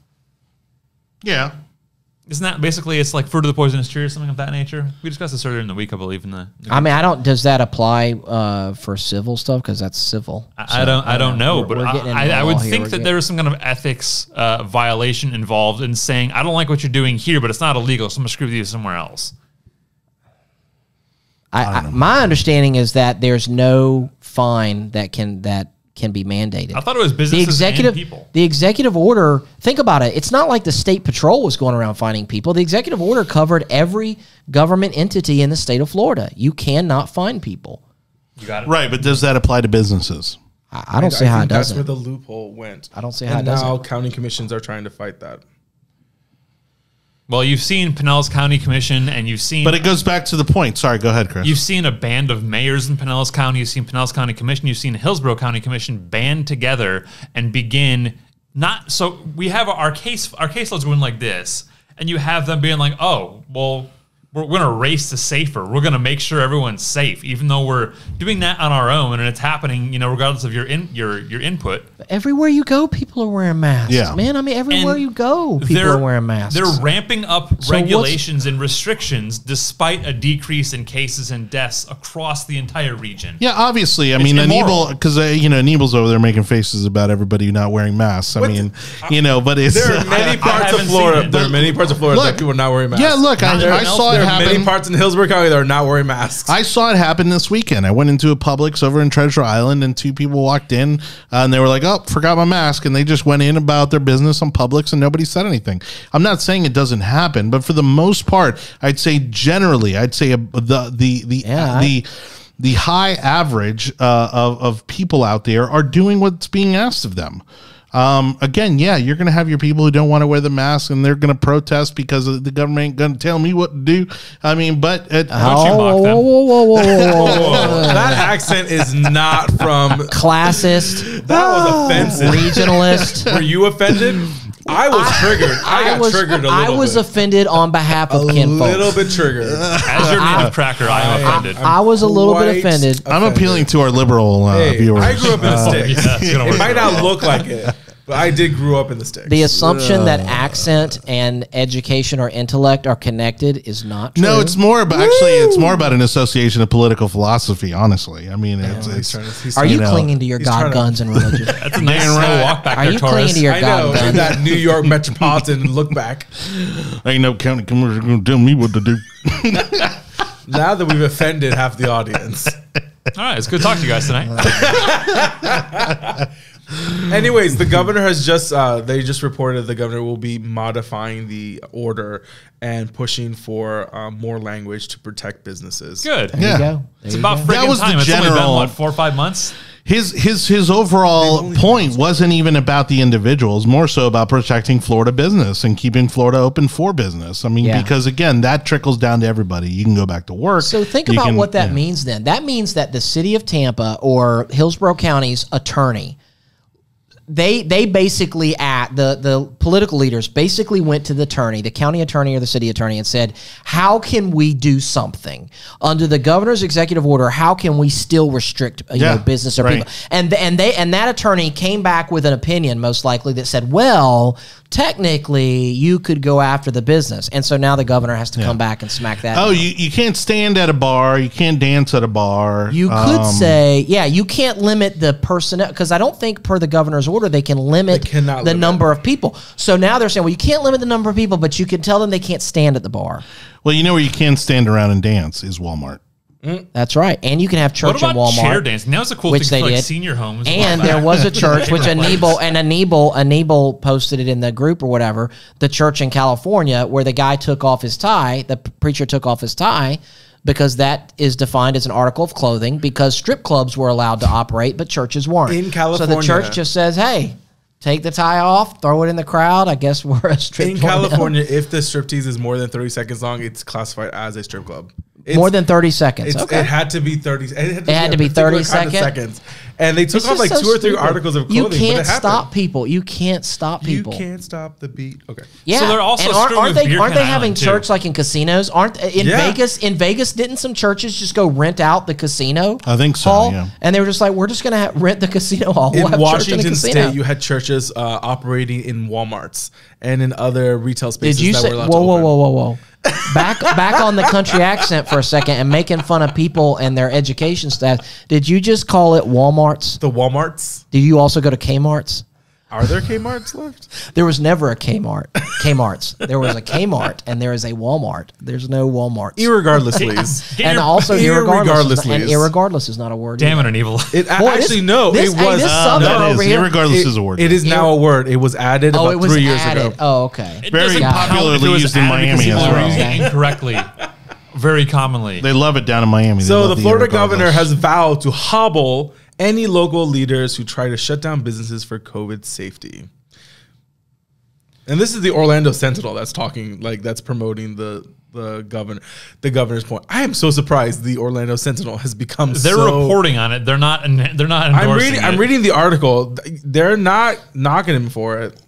yeah. Isn't that basically it's like fruit of the poisonous tree or something of that nature? We discussed this earlier in the week, I believe. In the, I mean, I don't. Does that apply uh, for civil stuff? Because that's civil. I, I don't. I don't know, We're- but we're I, I, I would think that get- there is some kind of ethics uh, violation involved in saying I don't like what you're doing here, but it's not illegal, so I'm gonna screw with you somewhere else. I, I, my understanding is that there's no fine that can that can be mandated. I thought it was the businesses executive and people. the executive order. Think about it. It's not like the state patrol was going around finding people. The executive order covered every government entity in the state of Florida. You cannot find people. You got it. Right, but does that apply to businesses? I, I don't see how it think that's doesn't. where the loophole went. I don't see how and it doesn't. now county commissions are trying to fight that. Well, you've seen Pinellas County Commission, and you've seen But it goes back to the point. Sorry, go ahead, Chris. You've seen a band of mayors in Pinellas County. You've seen Pinellas County Commission. You've seen Hillsborough County Commission band together and begin not. So we have our case. Our caseloads going like this, and you have them being like, "Oh, well, we're going to race to safer. We're going to make sure everyone's safe, even though we're doing that on our own, and it's happening, you know, regardless of your in your your input." Everywhere you go, people are wearing masks. Yeah. man. I mean, everywhere And you go, people they're- wearing masks. They're ramping up what's- regulations and restrictions despite a decrease in cases and deaths across the entire region. yeah, obviously. I mean, immoral. Anibal, because uh, you know Anibal's over there making faces about everybody not wearing masks. I What mean, you know, but it's There are many parts of Florida. There are many parts of Florida Look, that people are not wearing masks. yeah. Look, I, There I saw there it are many parts in Hillsborough County that are not wearing masks. I saw it happen this weekend. I went into a Publix over in Treasure Island, and two people walked in, uh, and they were like, "Oh, forgot my mask," and they just went in about their business on Publix, and nobody said anything. I'm not saying it doesn't happen, but for the most part, I'd say generally, I'd say the the the Yeah, the the high average uh, of of people out there are doing what's being asked of them. Um, again, yeah, you're going to have your people who don't want to wear the mask and they're going to protest because the government ain't going to tell me what to do. I mean, but whoa, whoa, whoa. that accent is not from. Classist, That was offensive. regionalist. Were you offended? I was triggered. I, got was, triggered a little I was bit. offended on behalf of a Ken little folks. bit triggered. As your native cracker, I am offended. I was a little bit Quite offended. I'm appealing to our liberal uh, Hey, viewers. I grew up in the Uh, sticks. yeah, it's gonna it work might out. not look like it, but I did grow up in the sticks. The assumption that accent and education or intellect are connected is not true. No, it's more about actually. It's more about an association of political philosophy. Honestly, I mean, it's, He's it's to- Are you you know, clinging to your he's God, to- guns, and religion? That's a nice Damn slow right. walk back Are there, you clinging Taurus. to your I God know gun? that New York metropolitan look back. ain't no county commissioner gonna tell me what to do. Now that we've offended half the audience. All right, it's good to talk to you guys tonight. Anyways, the governor has just uh, they just reported the governor will be modifying the order and pushing for um, more language to protect businesses. Good. There Yeah. you go. There It's you about go. That freaking was the time. It's only been general- what four or five months. His his his overall point wasn't even about the individuals, more so about protecting Florida business and keeping Florida open for business. I mean, Yeah. because again, that trickles down to everybody. You can go back to work. So think about can- what that yeah. means then. That means that the city of Tampa or Hillsborough County's attorney they they basically at the the political leaders basically went to the attorney, the county attorney or the city attorney, and said, "How can we do something under the governor's executive order? How can we still restrict you Yeah, know business or right. people?" And and they and that attorney came back with an opinion, most likely that said, "Well, technically, you could go after the business." And so now the governor has to come back and smack that. Oh, down. you, you can't stand at a bar. You can't dance at a bar. You could Um, say, yeah, you can't limit the personnel because I don't think per the governor's order they can limit They the limit. number of people. So now they're saying, well, you can't limit the number of people, but you can tell them they can't stand at the bar. Well, you know where you can stand around and dance is Walmart. Mm. That's right, and you can have What church about in Walmart. chair dancing? That was a cool which thing they for like did. senior homes. And there was a church which Paper Anibal plates. and Anibal Anibal posted it in the group or whatever. The church in California where the guy took off his tie, the preacher took off his tie because that is defined as an article of clothing because strip clubs were allowed to operate but churches weren't. In California. so the church just says, "Hey, take the tie off, throw it in the crowd. I guess we're a strip In club now." California, if the striptease is more than 30 seconds long, it's classified as a strip club. It's, More than 30 seconds. it's, okay. It had to be 30. It had to, It had a to be particular 30 kind of seconds. And they took It's off like so two or three stupid. articles of clothing. You can't it stop people. You can't stop people. You can't stop the beat. Okay. Yeah, So they're also and aren't, aren't they? Aren't they having Island, too. church like in casinos? Aren't in Yeah. Vegas? In Vegas, didn't some churches just go rent out the casino? I think so, hall? yeah. And they were just like, we're just gonna ha- rent the casino hall. We'll in have Washington in. State, you had churches uh, operating in WalMarts and in other retail spaces Did you that say? were Whoa, to whoa, open. whoa, whoa, whoa! Back, back on the country accent for a second and making fun of people and their education staff. Did you just call it WalMarts? The WalMarts. Did you also go to Kmart's? Are there Kmart's left? There was never a Kmart. Kmart's. There was a Kmart and there is a Walmart. There's no Walmart. Irregardless, please. And also irregardless, irregardless, is not, and irregardless is not a word. Damn either. it, an evil. It a- Boy, this- actually no. this- it hey, was. this Uh, Southern that over is, here- irregardless it, is a word. it is now a word. It was added Oh, about it was three years added. ago. Oh, okay. It Very popularly it used in Miami as well. using incorrectly. Very commonly. They love it down in Miami. They So the Florida governor has vowed to hobble any local leaders who try to shut down businesses for COVID safety. And this is the Orlando Sentinel that's talking, like that's promoting the the governor, the governor's point. I am so surprised the Orlando Sentinel has become. They're so, reporting on it. They're not. They're not I'm reading. I'm reading the article. They're not knocking him for it.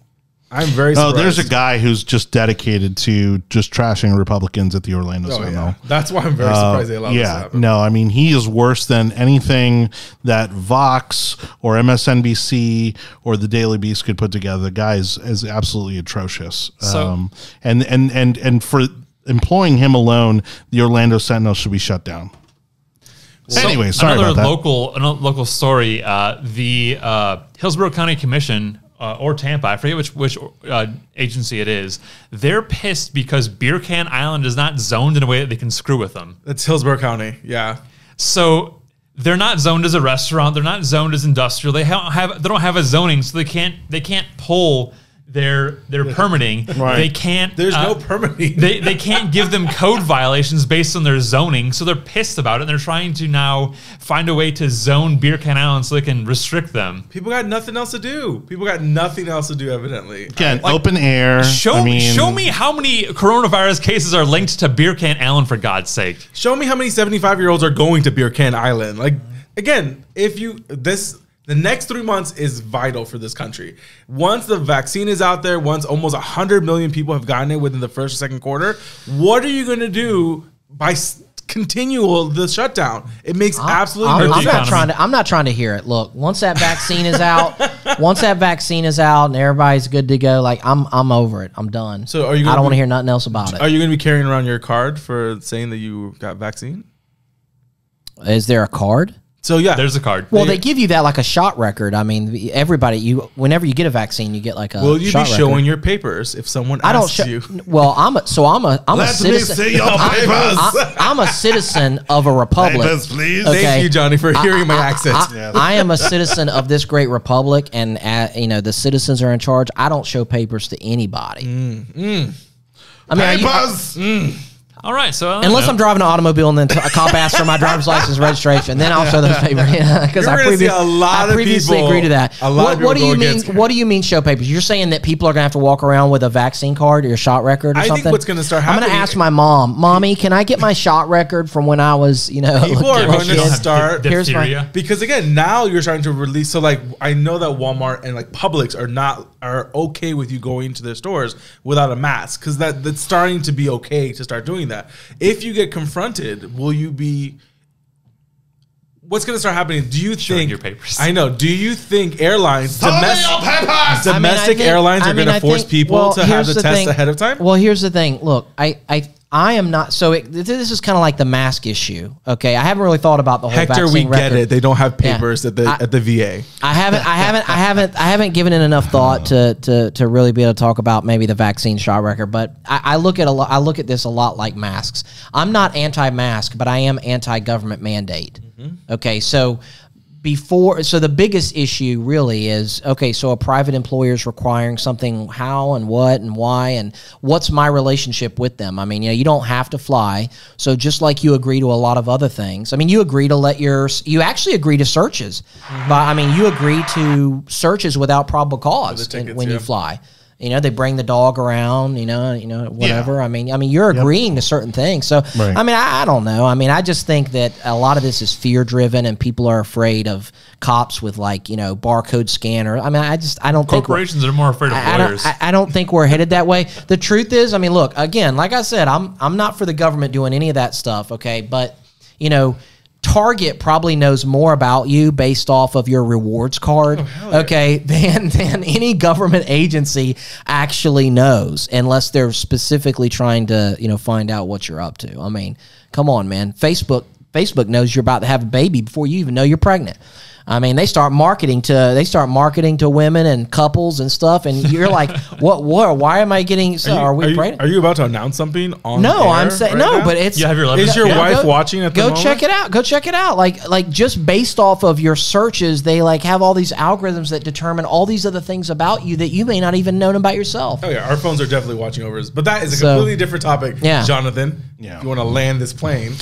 I'm very. Oh, Surprised. there's a guy who's just dedicated to just trashing Republicans at the Orlando Oh, Sentinel. yeah. That's why I'm very Uh, surprised they allowed this to yeah, happen. no, I mean he is worse than anything that Vox or MSNBC or the Daily Beast could put together. The guy is, is absolutely atrocious. So- um, and and and and for employing him alone, the Orlando Sentinel should be shut down. So, anyway, sorry another about that. local another local story. Uh, the uh, Hillsborough County Commission uh, or Tampa, I forget which which uh, agency it is. They're pissed because Beer Can Island is not zoned in a way that they can screw with them. That's Hillsborough County. Yeah. So they're not zoned as a restaurant. They're not zoned as industrial. They don't have they don't have a zoning, so they can't they can't pull their their permitting. They can't. There's uh, no permitting. they, they can't give them code violations based on their zoning, so they're pissed about it. and They're trying to now find a way to zone Beer Can Island so they can restrict them. People got nothing else to do. People got nothing else to do, evidently. Again, open air. Show I mean, show me how many coronavirus cases are linked to Beer Can Island for God's sake. Show me how many 75 year olds are going to Beer Can Island. Like, again, if you, this, the next three months is vital for this country. Once the vaccine is out there, once almost 100 million people have gotten it within the first or second quarter, what are you going to do by s- continual the shutdown? It makes absolutely I'm, no hurt the I'm not trying to. I'm not trying to hear it. Look, once that vaccine is out, once that vaccine is out and everybody's good to go, like I'm, I'm over it. I'm done. So are you I don't want to hear nothing else about it. Are you going to be carrying around your card for saying that you got vaccine? Is there a card? So yeah, There's a card. Well, they give you that like a shot record. I mean, everybody, you whenever you get a vaccine, you get like a. Will you be showing record. your papers if someone I don't asks show. you? Well, I'm a, so I'm a I'm Let a me citizen. see your I'm, papers. I, I'm a citizen of a republic. Papers, please. Okay. Thank you, Johnny, for hearing my accent. I, I am a citizen of this great republic, and uh, you know the citizens are in charge. I don't show papers to anybody. Mm, I mean, are you- Papers. All right, so unless know. I'm driving an automobile and then t- a cop asks for my driver's license registration, then I'll show those papers. Because I, gonna previ- a lot I previously people- agreed to that. a lot what, of what do you mean? What do you mean show papers? You're saying that people are gonna have to walk around with a vaccine card or a shot record or I think something? what's gonna start I'm gonna ask my mom, mommy, can I get my shot record from when I was, you know, People are a going to kid?" start- Here's my- because again, now you're starting to release. So like, I know that Walmart and like Publix are not are okay with you going to their stores without a mask because that that's starting to be okay to start doing that. If you get confronted, will you be? What's going to start happening? Do you Showing think your papers. I know. Do you think airlines domestic your papers. domestic I mean, I think- airlines I are mean, going to force think- people well, to have the, the test thing. ahead of time? Well, here's the thing. Look, I, I, I am not. So it, this is kind of like the mask issue. Okay, I haven't really thought about the whole Hector, vaccine we get record. it. They don't have Yeah. papers at the I- at the VA. I haven't, I haven't, I haven't, I haven't given it enough thought uh. to to to really be able to talk about maybe the vaccine shot record. But I, I look at a lot. I look at this a lot like masks. I'm not anti-mask, but I am anti-government mandate. Mm-hmm. Okay, so before so the biggest issue really is okay so a private employer is requiring something how and what and why and what's my relationship with them? I mean you know you don't have to fly. So just like you agree to a lot of other things i mean you agree to let your you actually agree to searches. Mm-hmm. But i mean you agree to searches without probable cause tickets, when you fly you know they bring the dog around you know you know whatever i mean i mean you're agreeing to certain things so Right. i mean I, I don't know i mean i just think that a lot of this is fear driven and people are afraid of cops with like you know barcode scanner i mean i just i don't think we're- corporations are more afraid of I, I lawyers. don't, I, I don't think we're headed that way. The truth is, I mean, look, again, like I said, I'm I'm not for the government doing any of that stuff, okay? But you know, Target probably knows more about you based off of your rewards card, oh, okay, than than any government agency actually knows, unless they're specifically trying to you know find out what you're up to. I mean, come on, man. Facebook Facebook knows you're about to have a baby before you even know you're pregnant. I mean, they start marketing to they start marketing to women and couples and stuff, and you're like, what? What? Why am I getting? So are, we are, you, pregnant? are you about to announce something on? no, air I'm saying right no, now? but it's You have your Is your Yeah, wife go- watching at the go moment? check it out. Go check it out. Like like just based off of your searches, they like have all these algorithms that determine all these other things about you that you may not even known about yourself. Oh yeah, our phones are definitely watching over us. But that is a So- completely different topic. Yeah. Jonathan. Yeah. You want to land this plane?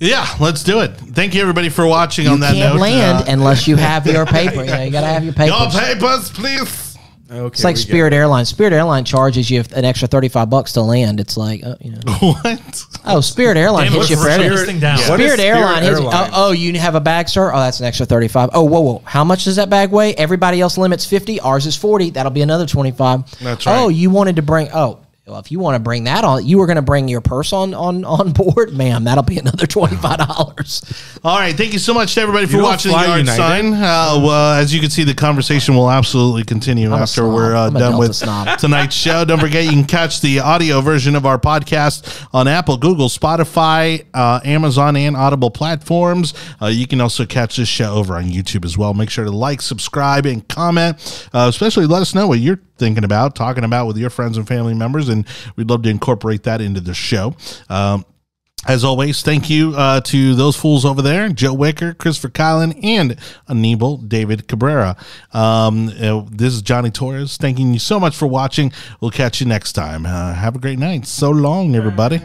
Yeah, let's do it. Thank you everybody for watching You on that can't note. land Uh, unless you have your paper. You know, you gotta have your your papers. papers, please. Okay. It's like we get Spirit Airlines. Spirit Airline charges you an extra thirty five bucks to land. It's like, uh, you know, What? oh, Spirit Airline Damn, hits you for everything. this thing down. What is Spirit Airline. hits- Airlines? oh, oh, you have a bag, sir? Oh, that's an extra 35. Oh, whoa, whoa. How much does that bag weigh? Everybody else limits 50. Ours is 40. That'll be another 25. That's right. Oh, you wanted to bring, oh, well, if you want to bring that on, you were going to bring your purse on, on, on board, ma'am. That'll be another $25. All right, thank you so much to everybody for watching the yard United? sign. Uh, well, as you can see, the conversation will absolutely continue a after we're uh, done with snob. tonight's show. Don't forget, you can catch the audio version of our podcast on Apple, Google, Spotify, uh, Amazon, and Audible platforms. Uh, you can also catch this show over on YouTube as well. Make sure to like, subscribe, and comment. Uh, especially let us know what you're thinking about, talking about with your friends and family members, and we'd love to incorporate that into the show. Um, As always, thank you uh, to those fools over there Joe Wicker, Christopher VerKuilen, and Anibal David Cabrera. Um, uh, this is Johnny Torres. Thanking you so much for watching. We'll catch you next time. Uh, have a great night. So long, everybody.